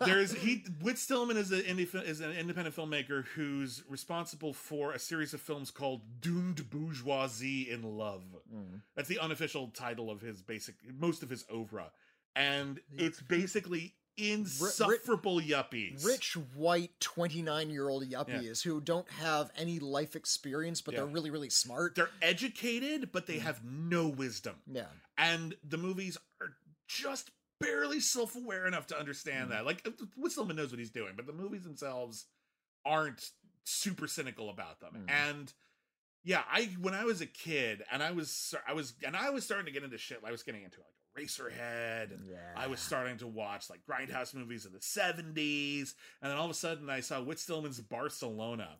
there's he Whit Stillman is an indie is an independent filmmaker who's responsible for a series of films called Doomed Bourgeoisie in Love. Mm. That's the unofficial title of his basic most of his oeuvre, and it's basically insufferable yuppies. Rich white 29 year old yuppies who don't have any life experience, but they're really, really smart. They're educated, but they have no wisdom, yeah. and the movies are just barely self-aware enough to understand Mm. that. Like Whit Stillman knows what he's doing, but the movies themselves aren't super cynical about them. Mm. And yeah, I when I was a kid and I was I was and I was starting to get into shit. I was getting into like Eraserhead and Yeah. I was starting to watch like grindhouse movies of the 70s and then all of a sudden I saw Whit Stillman's Barcelona.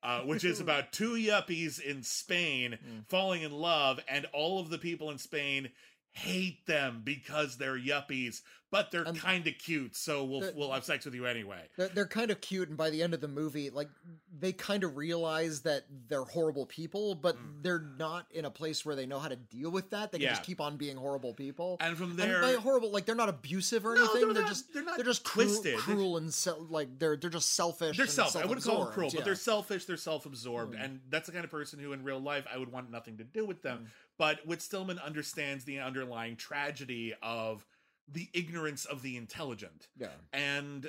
Uh, which is about two yuppies in Spain Mm. falling in love, and all of the people in Spain hate them because they're yuppies, but they're And- kind of cute, so we'll we'll have sex with you anyway. They're, they're kind of cute, and by the end of the movie, like they kind of realize that they're horrible people, but Mm. they're not in a place where they know how to deal with that. They can Yeah. just keep on being horrible people. And from And there, by horrible, like they're not abusive or No, anything. they're They're, not- just they're not just cruel, twisted. cruel and se- like they're they're just selfish. they're and self. I wouldn't call them cruel, self-absorbed, but they're selfish. They're self-absorbed, Mm. and that's the kind of person who, in real life, I would want nothing to do with them. Mm. But Whit Stillman understands the underlying tragedy of the ignorance of the intelligent, yeah. and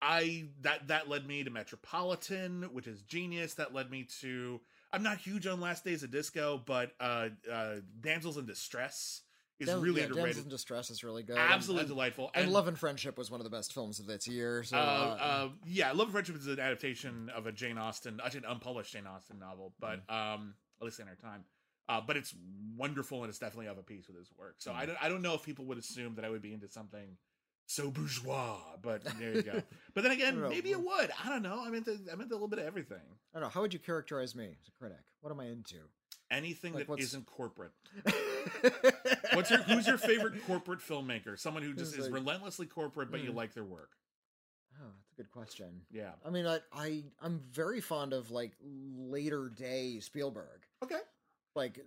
I that that led me to Metropolitan, which is genius. That led me to. I'm not huge on Last Days of Disco, but uh, uh, Damsels in Distress is really yeah, Damsels in Distress is really good. Absolutely and, and, delightful. and Love and Friendship was one of the best films of this year. So uh, uh, uh, yeah, Love and Friendship is an adaptation of a Jane Austen, actually an unpublished Jane Austen novel, but um, at least in our time. Uh, but it's wonderful and it's definitely of a piece with his work. So I don't, I don't know if people would assume that I would be into something so bourgeois, but there you go. but then again, I don't know. maybe it would. I don't know. I'm into, I'm into a little bit of everything. I don't know. How would you characterize me as a critic? What am I into? Anything Like, that not corporate. What's your, who's your favorite corporate filmmaker? Someone who just is like- relentlessly corporate, but you Hmm. like their work. Oh, that's a good question. Yeah. I mean, I, I I'm very fond of like later day Spielberg. Okay. Like,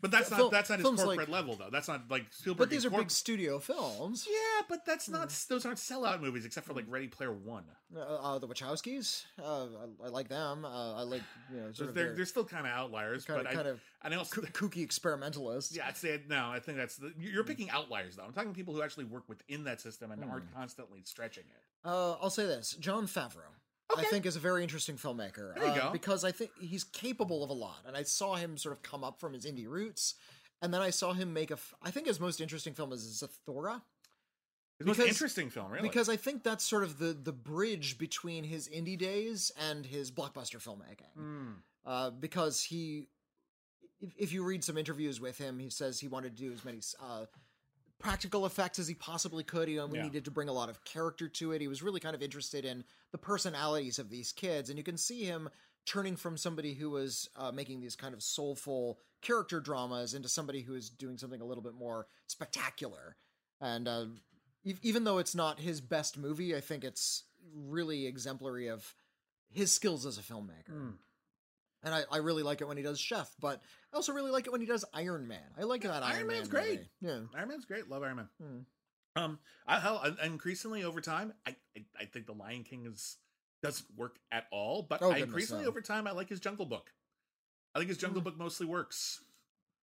But that's not fil- that's not his corporate like- level though. That's not like Spielberg. But these are corp- big studio films. Yeah, but that's not Hmm. those aren't sellout movies except for like Ready Player One. Uh, uh, the Wachowskis, uh, I, I like them. Uh, I like you know So sort of they're their they're still kind of outliers, kind but of I kind of I koo- kooky experimentalists. yeah, I'd say no. I think that's the, you're picking outliers though. I'm talking people who actually work within that system and aren't Hmm. constantly stretching it. Uh, I'll say this: Jon Favreau, I think, is a very interesting filmmaker. There you uh, go. Because I think he's capable of a lot, and I saw him sort of come up from his indie roots, and then I saw him make a. F- I think his most interesting film is Zathura. It's the most interesting film, really. Because I think that's sort of the the bridge between his indie days and his blockbuster filmmaking. Hmm. Uh, because he, if, if you read some interviews with him, he says he wanted to do as many uh, practical effects as he possibly could. He only Yeah. needed to bring a lot of character to it. He was really kind of interested in the personalities of these kids, and you can see him turning from somebody who was uh, making these kind of soulful character dramas into somebody who is doing something a little bit more spectacular. And uh, even though it's not his best movie, I think it's really exemplary of his skills as a filmmaker. Hmm. And I, I really like it when he does Chef, but I also really like it when he does Iron Man. I like that Iron Iron, Man's Man great. movie. Yeah. Iron Man's great. Love Iron Man. Hmm. Um, I, hell, increasingly over time, I, I I think the Lion King is doesn't work at all. But Oh, I increasingly no. over time, I like his Jungle Book. I think his Jungle Hmm. Book mostly works.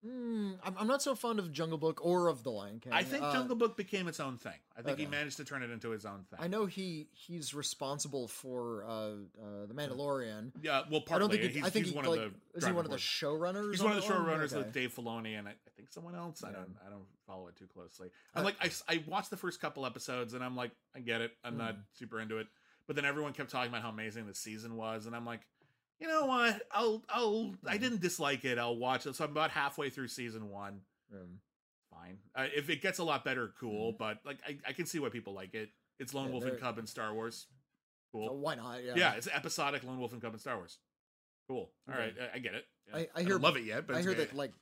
Mm, I'm, I'm not so fond of Jungle Book or of The Lion King. I think Uh, Jungle Book became its own thing. I think he managed to turn it into his own thing. I know he he's responsible for uh, uh, the Mandalorian. Yeah, well, partly. I don't think he's, I think he's he, one like, of the is he one of the showrunners? He's one of the showrunners Okay. with Dave Filoni and I, I think someone else. I don't I don't follow it too closely. I'm like I watched the first couple episodes and I'm like I get it. I'm not Mm. super into it. But then everyone kept talking about how amazing the season was and I'm like, you know what? I'll I'll I Mm. didn't dislike it. I'll watch it. So I'm about halfway through season one. Um, Fine. Uh, if it gets a lot better, cool. But like I, I can see why people like it. It's Lone Mm. Yeah, Wolf and Cub and Star Wars. so Cool. why not? Yeah. Yeah, it's episodic Lone Wolf and Cub and Star Wars. Cool. All Okay. right, I, I get it. I- I don't hear- love it yet, but I hear that like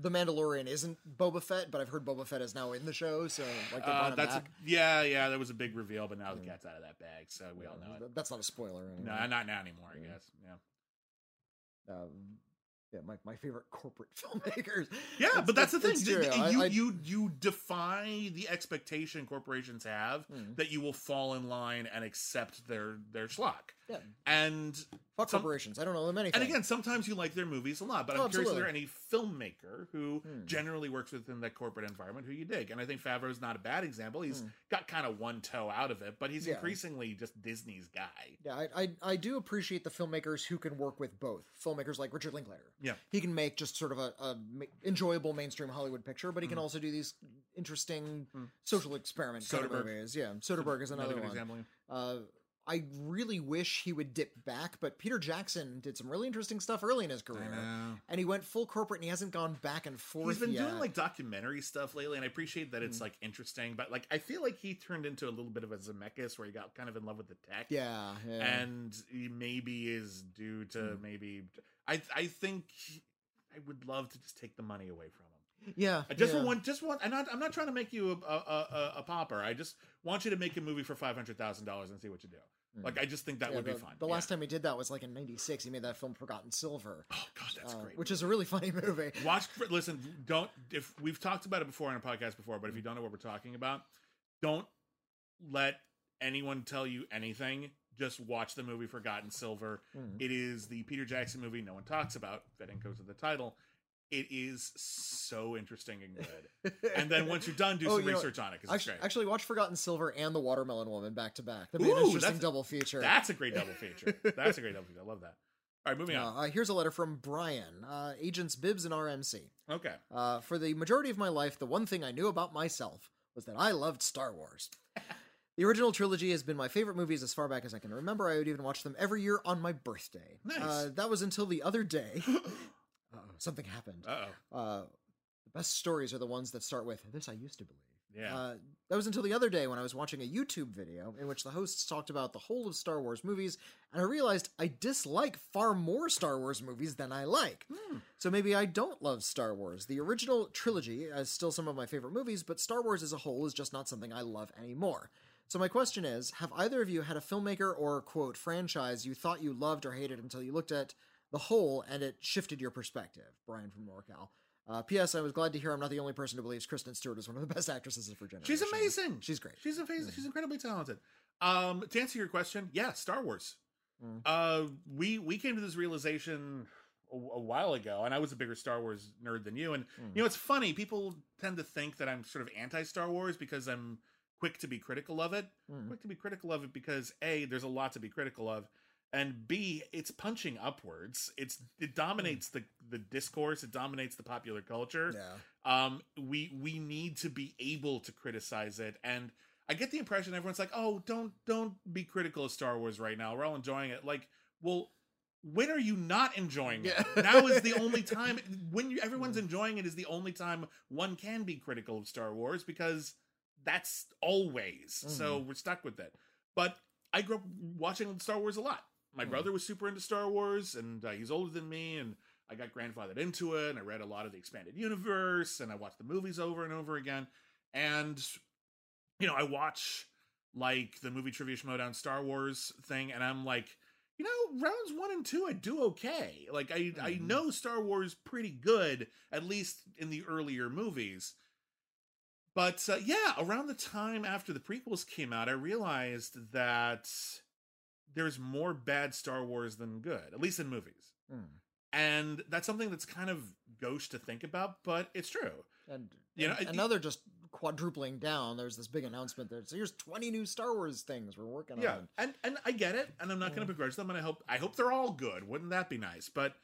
the Mandalorian isn't Boba Fett, but I've heard Boba Fett is now in the show, so like Uh, that's a, yeah, yeah. That was a big reveal, but now the cat's out of that bag, so we all know it. That's not a spoiler. Anyway. No, not now anymore. I Yeah. guess. Yeah. um, yeah, my, my favorite corporate filmmakers. Yeah, It's- but that's the thing. You- I- you I- you you defy the expectation corporations have Mm. that you will fall in line and accept their their schlock. Yeah, And fuck Some- corporations. I don't know them anything. and again, sometimes you like their movies a lot, but Oh, I'm curious if there absolutely. any filmmaker who Hmm. generally works within that corporate environment who you dig. And I think Favreau's not a bad example. He's Hmm. got kind of one toe out of it, but he's Yeah. increasingly just Disney's guy. Yeah, I, I I do appreciate the filmmakers who can work with both. Filmmakers like Richard Linklater. Yeah. he can make just sort of a, a enjoyable mainstream Hollywood picture, but he can Mhm. also do these interesting Mm. social experiment kind of Soderbergh. movies. Yeah, Soderbergh is another, good one. example. Uh, I really wish he would dip back, but Peter Jackson did some really interesting stuff early in his career, and he went full corporate, and he hasn't gone back and forth. He's been yet. doing like documentary stuff lately, and I appreciate that it's Mm. like interesting. But like, I feel like he turned into a little bit of a Zemeckis, where he got kind of in love with the tech. yeah, yeah. and he maybe is due to Mm. maybe. I I think he- I would love to just take the money away from him. Yeah, I just yeah. want, just want. I'm not, I'm not trying to make you a, a, a, a pauper. I just want you to make a movie for five hundred thousand dollars and see what you do. Mm. Like, I just think that Yeah, would the, be fun. The Yeah. last time he did that was like in '96. He made that film Forgotten Silver, oh god, that's uh, great. which is a really funny movie. Watch. Listen, don't. If we've talked about it before on a podcast before, but if you don't know what we're talking about, don't let anyone tell you anything. Just watch the movie Forgotten Silver. Mm. It is the Peter Jackson movie no one talks about. Fitting goes to the title. It is so interesting and good. and then once you're done, do Oh, some you know, research on it because it's Actually, great. actually, watch Forgotten Silver and The Watermelon Woman back to back. That'd be an Ooh, interesting that's- double feature. That's a great double feature. That's a great double feature. I love that. All right, moving on. Uh, uh, here's a letter from Brian, uh, Agents Bibbs and RMC. Okay. Uh, for the majority of my life, the one thing I knew about myself was that I loved Star Wars. the original trilogy has been my favorite movies as far back as I can remember. I would even watch them every year on my birthday. Nice. Uh, that was until the other day. Uh something happened. Uh oh. Uh, the best stories are the ones that start with "This I used to believe." Yeah. Uh, that was until the other day when I was watching a YouTube video in which the hosts talked about the whole of Star Wars movies, and I realized I dislike far more Star Wars movies than I like. Hmm. So maybe I don't love Star Wars. The original trilogy is still some of my favorite movies, but Star Wars as a whole is just not something I love anymore. So my question is, have either of you had a filmmaker or quote franchise you thought you loved or hated until you looked at the whole and it shifted your perspective? Brian from NorCal. Uh, P.S. I was glad to hear I'm not the only person who believes Kristen Stewart is one of the best actresses of her generation. She's amazing. She's great. She's amazing. She's incredibly talented. Um, to answer your question, yeah, Star Wars. Mm. Uh, we we came to this realization a, a while ago, and I was a bigger Star Wars nerd than you. And Mm. you know, it's funny. People tend to think that I'm sort of anti Star Wars because I'm quick to be critical of it. Mm. Quick to be critical of it because a there's a lot to be critical of, and b it's punching upwards. It's it dominates the the discourse. It dominates the popular culture. Yeah. um we we need to be able to criticize it. And i get the impression everyone's like oh don't don't be critical of star wars right now. We're all enjoying it. Like well when are you not enjoying it? Yeah. now is the only time when you, everyone's enjoying it is the only time one can be critical of star wars because that's always. So we're stuck with it. But i grew up watching star wars a lot my Mhm. brother was super into star wars and uh, he's older than me and I got grandfathered into it, and I read a lot of the expanded universe, and I watched the movies over and over again. And you know, I watch like the movie trivia Schmoedown Star Wars thing, and I'm like, you know, rounds one and two, I do okay. Like I, I Mhm. know Star Wars pretty good, at least in the earlier movies. But uh, yeah, around the time after the prequels came out, I realized that there's more bad Star Wars than good, at least in movies Mm. and that's something that's kind of gauche to think about but it's true And, You know, and, it- and now they're just quadrupling down. There's this big announcement that so here's 20 new Star Wars things we're working yeah on. and and i get it and i'm not going to begrudge them and i hope i hope they're all good wouldn't that be nice but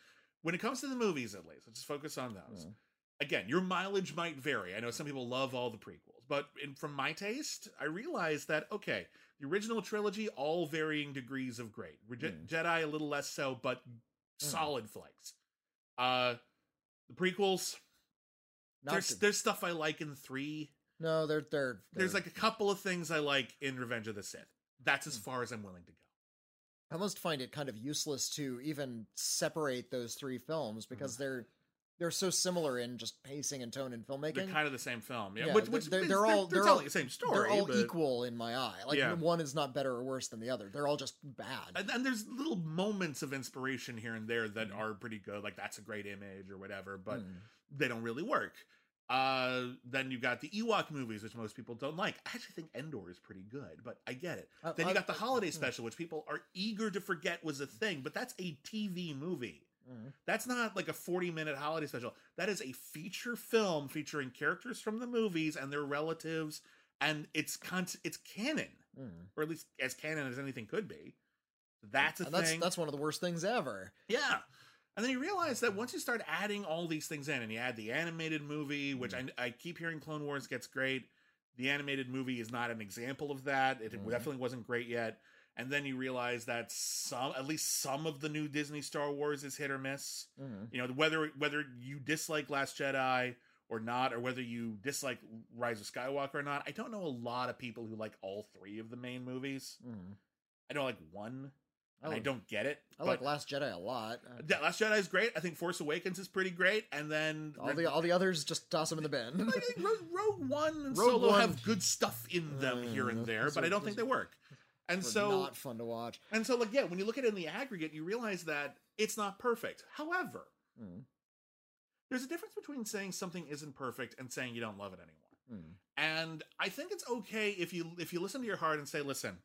when it comes to the movies at least let's just focus on those Mm. again your mileage might vary i know some people love all the prequels but in, from my taste i realized that okay the original trilogy all varying degrees of great Rege- Mm. jedi a little less so but solid flights uh the prequels Not there's good. there's stuff i like in three no, they're, they're there's they're- like a couple of things I like in Revenge of the Sith. That's as Hmm. far as I'm willing to go. I almost find it kind of useless to even separate those three films Mm-hmm. because they're they're so similar in just pacing and tone and filmmaking. They're kind of the same film, yeah. Yeah, which, they're- which they're- they're all- they're, they're telling all- the same story. they're all but- equal in my eye. Like Yeah. one is not better or worse than the other. They're all just bad. And, and there's little moments of inspiration here and there that are pretty good, like that's a great image or whatever, but Mm. they don't really work. Uh, then you got the Ewok movies, which most people don't like. I actually think Endor is pretty good, but I get it. I- then you got the holiday hmm. special, which people are eager to forget was a thing, but that's a TV movie. Mm. That's not like a 40 minute holiday special. That is a feature film featuring characters from the movies and their relatives, and it's con- it's canon, Mm. or at least as canon as anything could be. That's a And that's thing. that's one of the worst things ever. Yeah. And then you realize that once you start adding all these things in, and you add the animated movie, which I, I keep hearing Clone Wars gets great. The animated movie is not an example of that. It Mhm. definitely wasn't great yet. And then you realize that some, at least some of the new Disney Star Wars is hit or miss. Mm. You know, whether whether you dislike Last Jedi or not, or whether you dislike Rise of Skywalker or not, I don't know a lot of people who like all three of the main movies. Mm. I know like one I like- don't get it. I like Last Jedi a lot. Uh, yeah, Last Jedi is great. I think Force Awakens is pretty great, and then all the all the others just toss them in the bin. I Rogue, Rogue One and Rogue Solo One- have good stuff in them here and Uh, there, but I don't think they work. And so, not fun to watch. and so, like, yeah, when you look at it in the aggregate, you realize that it's not perfect. However, Mm, there's a difference between saying something isn't perfect and saying you don't love it anymore. mm. And I think it's okay if you if you listen to your heart and say, listen,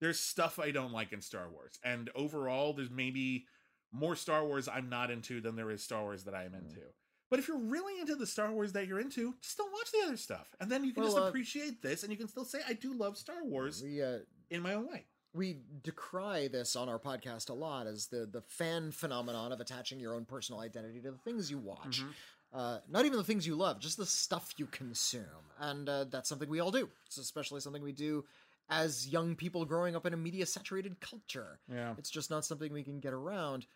there's stuff I don't like in Star Wars, and overall, there's maybe more Star Wars I'm not into than there is Star Wars that I am Mm. into. But if you're really into the Star Wars that you're into, just don't watch the other stuff, and then you can Well, just uh, appreciate this, and you can still say, I do love Star Wars We uh, in my own way. we decry this on our podcast a lot as the the fan phenomenon of attaching your own personal identity to the things you watch. Mhm. Uh, not even the things you love, just the stuff you consume, and uh, that's something we all do. It's especially something we do as young people growing up in a media saturated culture. Yeah. It's just not something we can get around.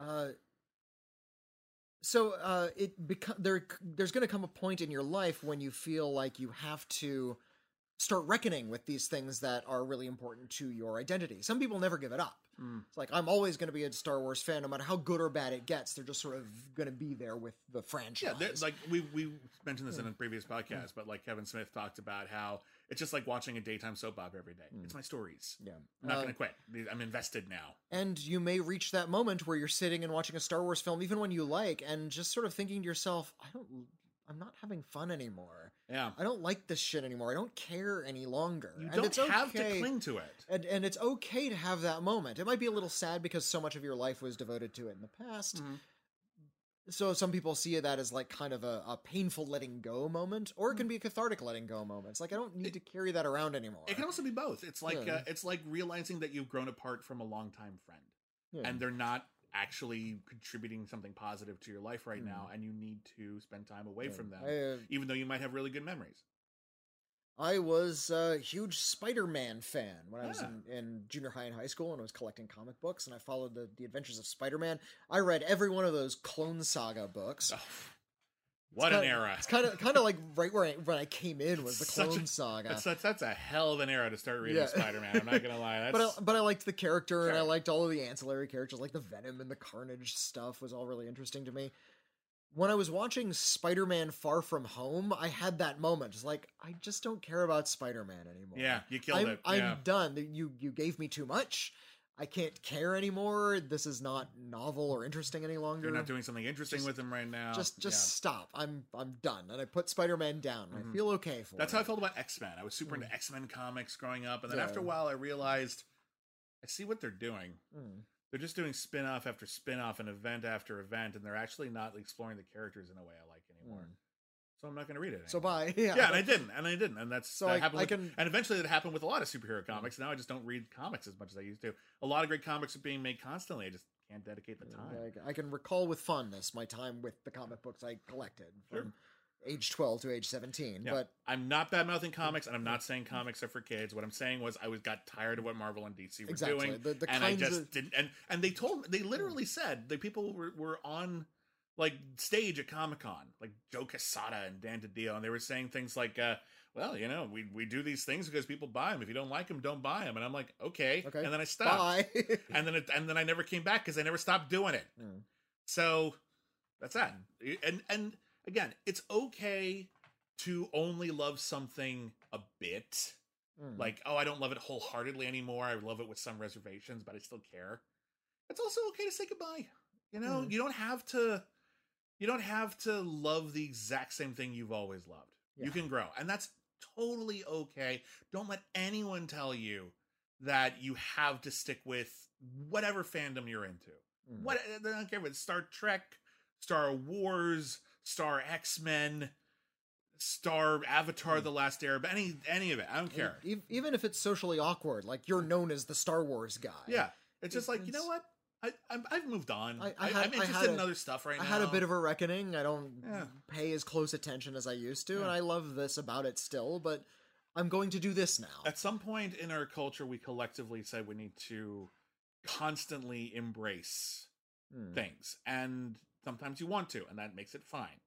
Uh, so uh, it beco- there there's going to come a point in your life when you feel like you have to start reckoning with these things that are really important to your identity. Some people never give it up. Mm. It's like I'm always going to be a Star Wars fan, no matter how good or bad it gets. They're just sort of going to be there with the franchise. Yeah, like we we mentioned this in a previous podcast, but like Kevin Smith talked about how it's just like watching a daytime soap opera every day. It's my stories. yeah. I'm not Uh, going to quit. I'm invested now. And you may reach that moment where you're sitting and watching a Star Wars film, even when you like, and just sort of thinking to yourself, I don't, I'm not having fun anymore. Yeah. I don't like this shit anymore. I don't care any longer. You and don't it's have to cling to it. And, and it's okay to have that moment. It might be a little sad because so much of your life was devoted to it in the past. Mhm. So some people see that as like kind of a, a painful letting go moment, or it can be a cathartic letting go moment. It's like I don't need to carry that around anymore. It can also be both. It's like Yeah. uh, it's like realizing that you've grown apart from a longtime friend, Yeah. and they're not actually contributing something positive to your life right Hmm. now, and you need to spend time away Yeah. from them, I, uh, even though you might have really good memories. I was a huge Spider-Man fan when I was in, in junior high and high school, and I was collecting comic books, and I followed the, the adventures of Spider-Man. I read every one of those Clone Saga books. Oh, what an kinda- era! It's kind of kind of like right where I, when I came in was the Such a- Clone Saga. That's, that's that's a hell of an era to start reading Yeah. Spider-Man. I'm not gonna lie. That's, but I, but I liked the character, and I liked all of the ancillary characters, like the Venom and the Carnage stuff was all really interesting to me. When I was watching Spider-Man: Far From Home, I had that moment. It's like I just don't care about Spider-Man anymore. yeah, you killed I'm, it. I'm done. You you gave me too much. I can't care anymore. This is not novel or interesting any longer. You're not doing something interesting Just- with him right now. just just Yeah. stop. I'm I'm done. And I put Spider-Man down. and Mhm. I feel okay for That's it. how I felt about X Men. I was super into X Men comics growing up, and then after a while, I realized I see what they're doing. Mm. They're just doing spin off after spin off and event after event, and they're actually not exploring the characters in a way I like anymore. Mm. So I'm not going to read it. So anymore. bye. Yeah. Yeah, and I didn't, and I didn't, and that's So that I- happened I with- can- and eventually that happened with a lot of superhero mm. comics. Now I just don't read comics as much as I used to. A lot of great comics are being made constantly. I just can't dedicate the time. I, I can recall with fondness my time with the comic books I collected Sure. from age 12 to age 17. Yeah. But I'm not bad mouthing mm. comics, and I'm not mm. saying comics are for kids. What I'm saying was I was got tired of what Marvel and DC were Exactly. doing, The- the and I just of- didn't. And and they told they literally said the people were, were on like stage at Comic Con, like Joe Quesada and Dan DiDio, and they were saying things like, uh, "Well, you know, we we do these things because people buy them. If you don't like them, don't buy them." And I'm like, "Okay," Okay. and then I stopped, and then it, and then I never came back because I never stopped doing it. Mm. So that's that. And and again, it's okay to only love something a bit. Mm. Like, oh, I don't love it wholeheartedly anymore. I love it with some reservations, but I still care. It's also okay to say goodbye. You know, Mm. you don't have to you don't have to love the exact same thing you've always loved. You can grow. And that's totally okay. Don't let anyone tell you that you have to stick with whatever fandom you're into. Mm. What I don't care if it's Star Trek, Star Wars, Star X Men, Star Avatar: The Last Airbender, any any of it. I don't care. Even if it's socially awkward, like you're known as the Star Wars guy. Yeah, it's just like you know what. I, I've moved on. I- I, am interested had in other stuff right I now. I had a bit of a reckoning. I don't Yeah. pay as close attention as I used to, and I love this about it still, but I'm going to do this now. At some point in our culture, we collectively said we need to constantly embrace Mm. things, and sometimes you want to, and that makes it fine.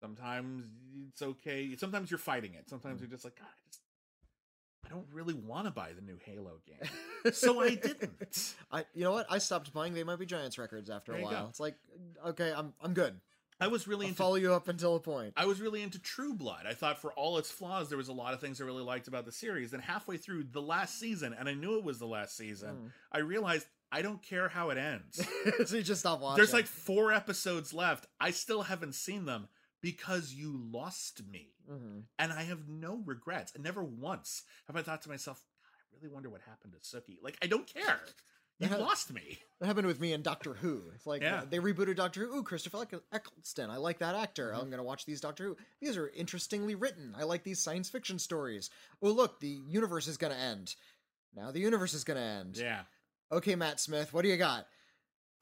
Sometimes it's okay. Sometimes you're fighting it. Sometimes Mm. you're just like, God, I just I don't really want to buy the new Halo game. so I didn't. I, you know what? I stopped buying They Might Be Giants records after There a while. It's like, okay, I'm I'm good. I was really I'll into follow you up until a point. I was really into True Blood. I thought for all its flaws, there was a lot of things I really liked about the series. Then halfway through the last season, and I knew it was the last season, Hmm. I realized I don't care how it ends. so you just stop watching. There's like four episodes left. I still haven't seen them because you lost me. Mhm. And I have no regrets. And never once have I thought to myself, "God, I really wonder what happened to Sookie. Like, I don't care. You That- lost me. That happened with me in Doctor Who. It's like Yeah. they rebooted Doctor Who. Ooh, Christopher Eccleston. I like that actor. Mm-hmm. I'm gonna watch these Doctor Who. These are interestingly written. I like these science fiction stories. Oh, look, the universe is gonna end. Now the universe is gonna end. Yeah. Okay, Matt Smith, what do you got?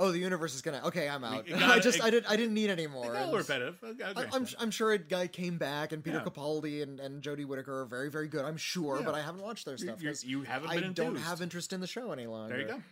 Oh, the universe is gonna. Okay, I'm out. got I just, It- I didn't, I didn't need any more. got a And little repetitive. I'll I, I'm. I'm sure a guy came back, and Peter Yeah. Capaldi and, and Jodie Whittaker are very, very good. I'm sure, Yeah. but I haven't watched their stuff. you, you haven't I been don't have interest in the show any longer. There you go.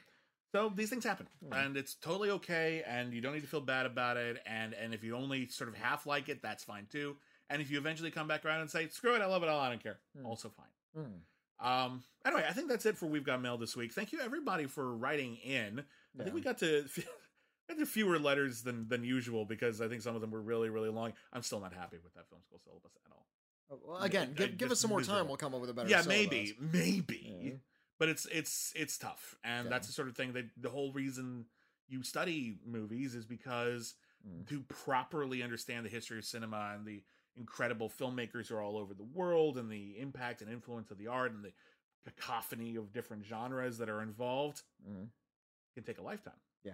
So these things happen, Hmm. and it's totally okay, and you don't need to feel bad about it. And and if you only sort of half like it, that's fine too. And if you eventually come back around and say, "Screw it, I love it all, I don't care," Hmm. also fine. Hmm. Um. Anyway, I think that's it for we've got mail this week. Thank you everybody for writing in. I think we got to. got to fewer letters than than usual because I think some of them were really really long. I'm still not happy with that film school syllabus at all. Oh, Well, again, I- give, I give us some more time. We'll come up with a better. yeah, syllabus. maybe, maybe. Yeah. But it's it's it's tough, and that's the sort of thing that the whole reason you study movies is because Mm. to properly understand the history of cinema and the incredible filmmakers who are all over the world and the impact and influence of the art and the cacophony of different genres that are involved Mm. Can take a lifetime. Yeah.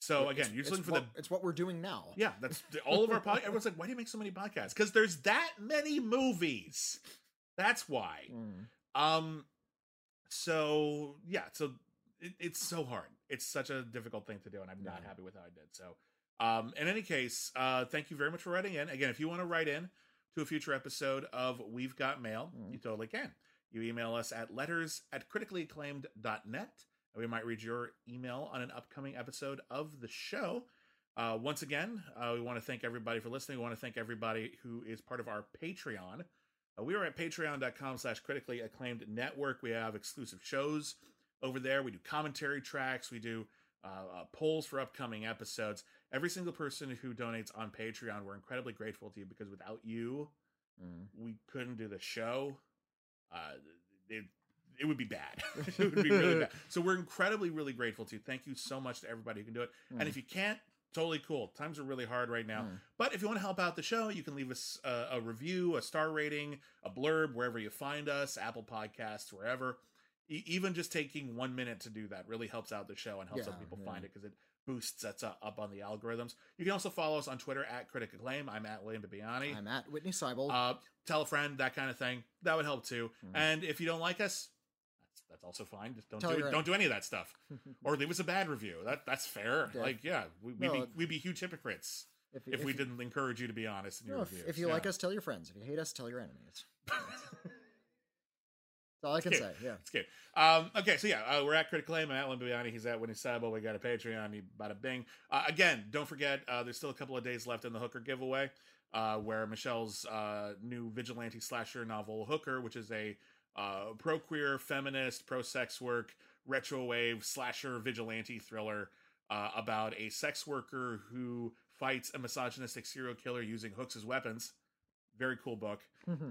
So It's- again, you're just looking for what, the It's what we're doing now. yeah, that's all of our podcast. Everyone's like, why do you make so many podcasts? Because there's that many movies. That's why. Mm. Um, so yeah, so it, it's so hard. It's such a difficult thing to do, and I'm not Yeah. happy with how I did. So, um, in any case, uh, thank you very much for writing in. Again, if you want to write in to a future episode of We've Got Mail, Mhm. you totally can. You email us at letters at criticallyacclaimed.net, and we might read your email on an upcoming episode of the show. Uh, once again, uh, we want to thank everybody for listening. We want to thank everybody who is part of our Patreon. Uh, we are at patreon.com slash critically acclaimed network. We have exclusive shows over there. We do commentary tracks. We do uh, uh, polls for upcoming episodes. Every single person who donates on Patreon, we're incredibly grateful to you because without you, Mm. we couldn't do the show. Uh, it, it would be bad. it would be really bad. So we're incredibly, really grateful to you. Thank you so much to everybody who can do it. And Mm. if you can't, totally cool. Times are really hard right now. Mm. But if you want to help out the show, you can leave us a, a review, a star rating, a blurb, wherever you find us, Apple Podcasts, wherever. E- even just taking one minute to do that really helps out the show and helps Yeah, other people yeah. find it because it boosts us up up on the algorithms. You can also follow us on Twitter at Critic Acclaim. I'm at William Bibbiani. I'm at Witney Seibold. Uh, tell a friend, that kind of thing. That would help too. Mhm. And if you don't like us, that's, also fine. Just don't do your. Don't do any of that stuff, or leave us a bad review. That that's fair. Yeah. Like yeah, we, we'd, No, be, we'd be huge hypocrites if, if, we didn't encourage you to be honest in your no, if, reviews. if you Yeah. like us, tell your friends. If you hate us, tell your enemies. That's all I can say. Yeah. It's good. Um, okay, so yeah, uh, we're at Critical Aim. I'm at Lynn Bibbiani. He's at Winnie Sabo. We got a Patreon. You bada bing. Uh, again, don't forget, uh, there's still a couple of days left in the Hooker giveaway, uh, where Michelle's uh, new vigilante slasher novel, Hooker, which is a uh, pro queer, feminist, pro sex work, retro wave slasher vigilante thriller uh, about a sex worker who fights a misogynistic serial killer using hooks as weapons. Very cool book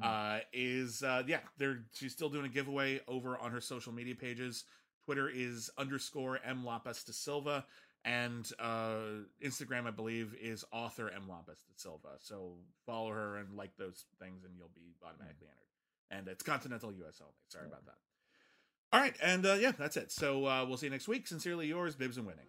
uh, is uh, yeah, they're she's still doing a giveaway over on her social media pages. Twitter is underscore M Lopes da Silva, and uh, Instagram, I believe, is author M Lopes da Silva. So follow her and like those things, and you'll be automatically entered. And it's continental US only. Sorry about that. All right, and uh, yeah, that's it. So uh, we'll see you next week. Sincerely yours, Bibs and Winning.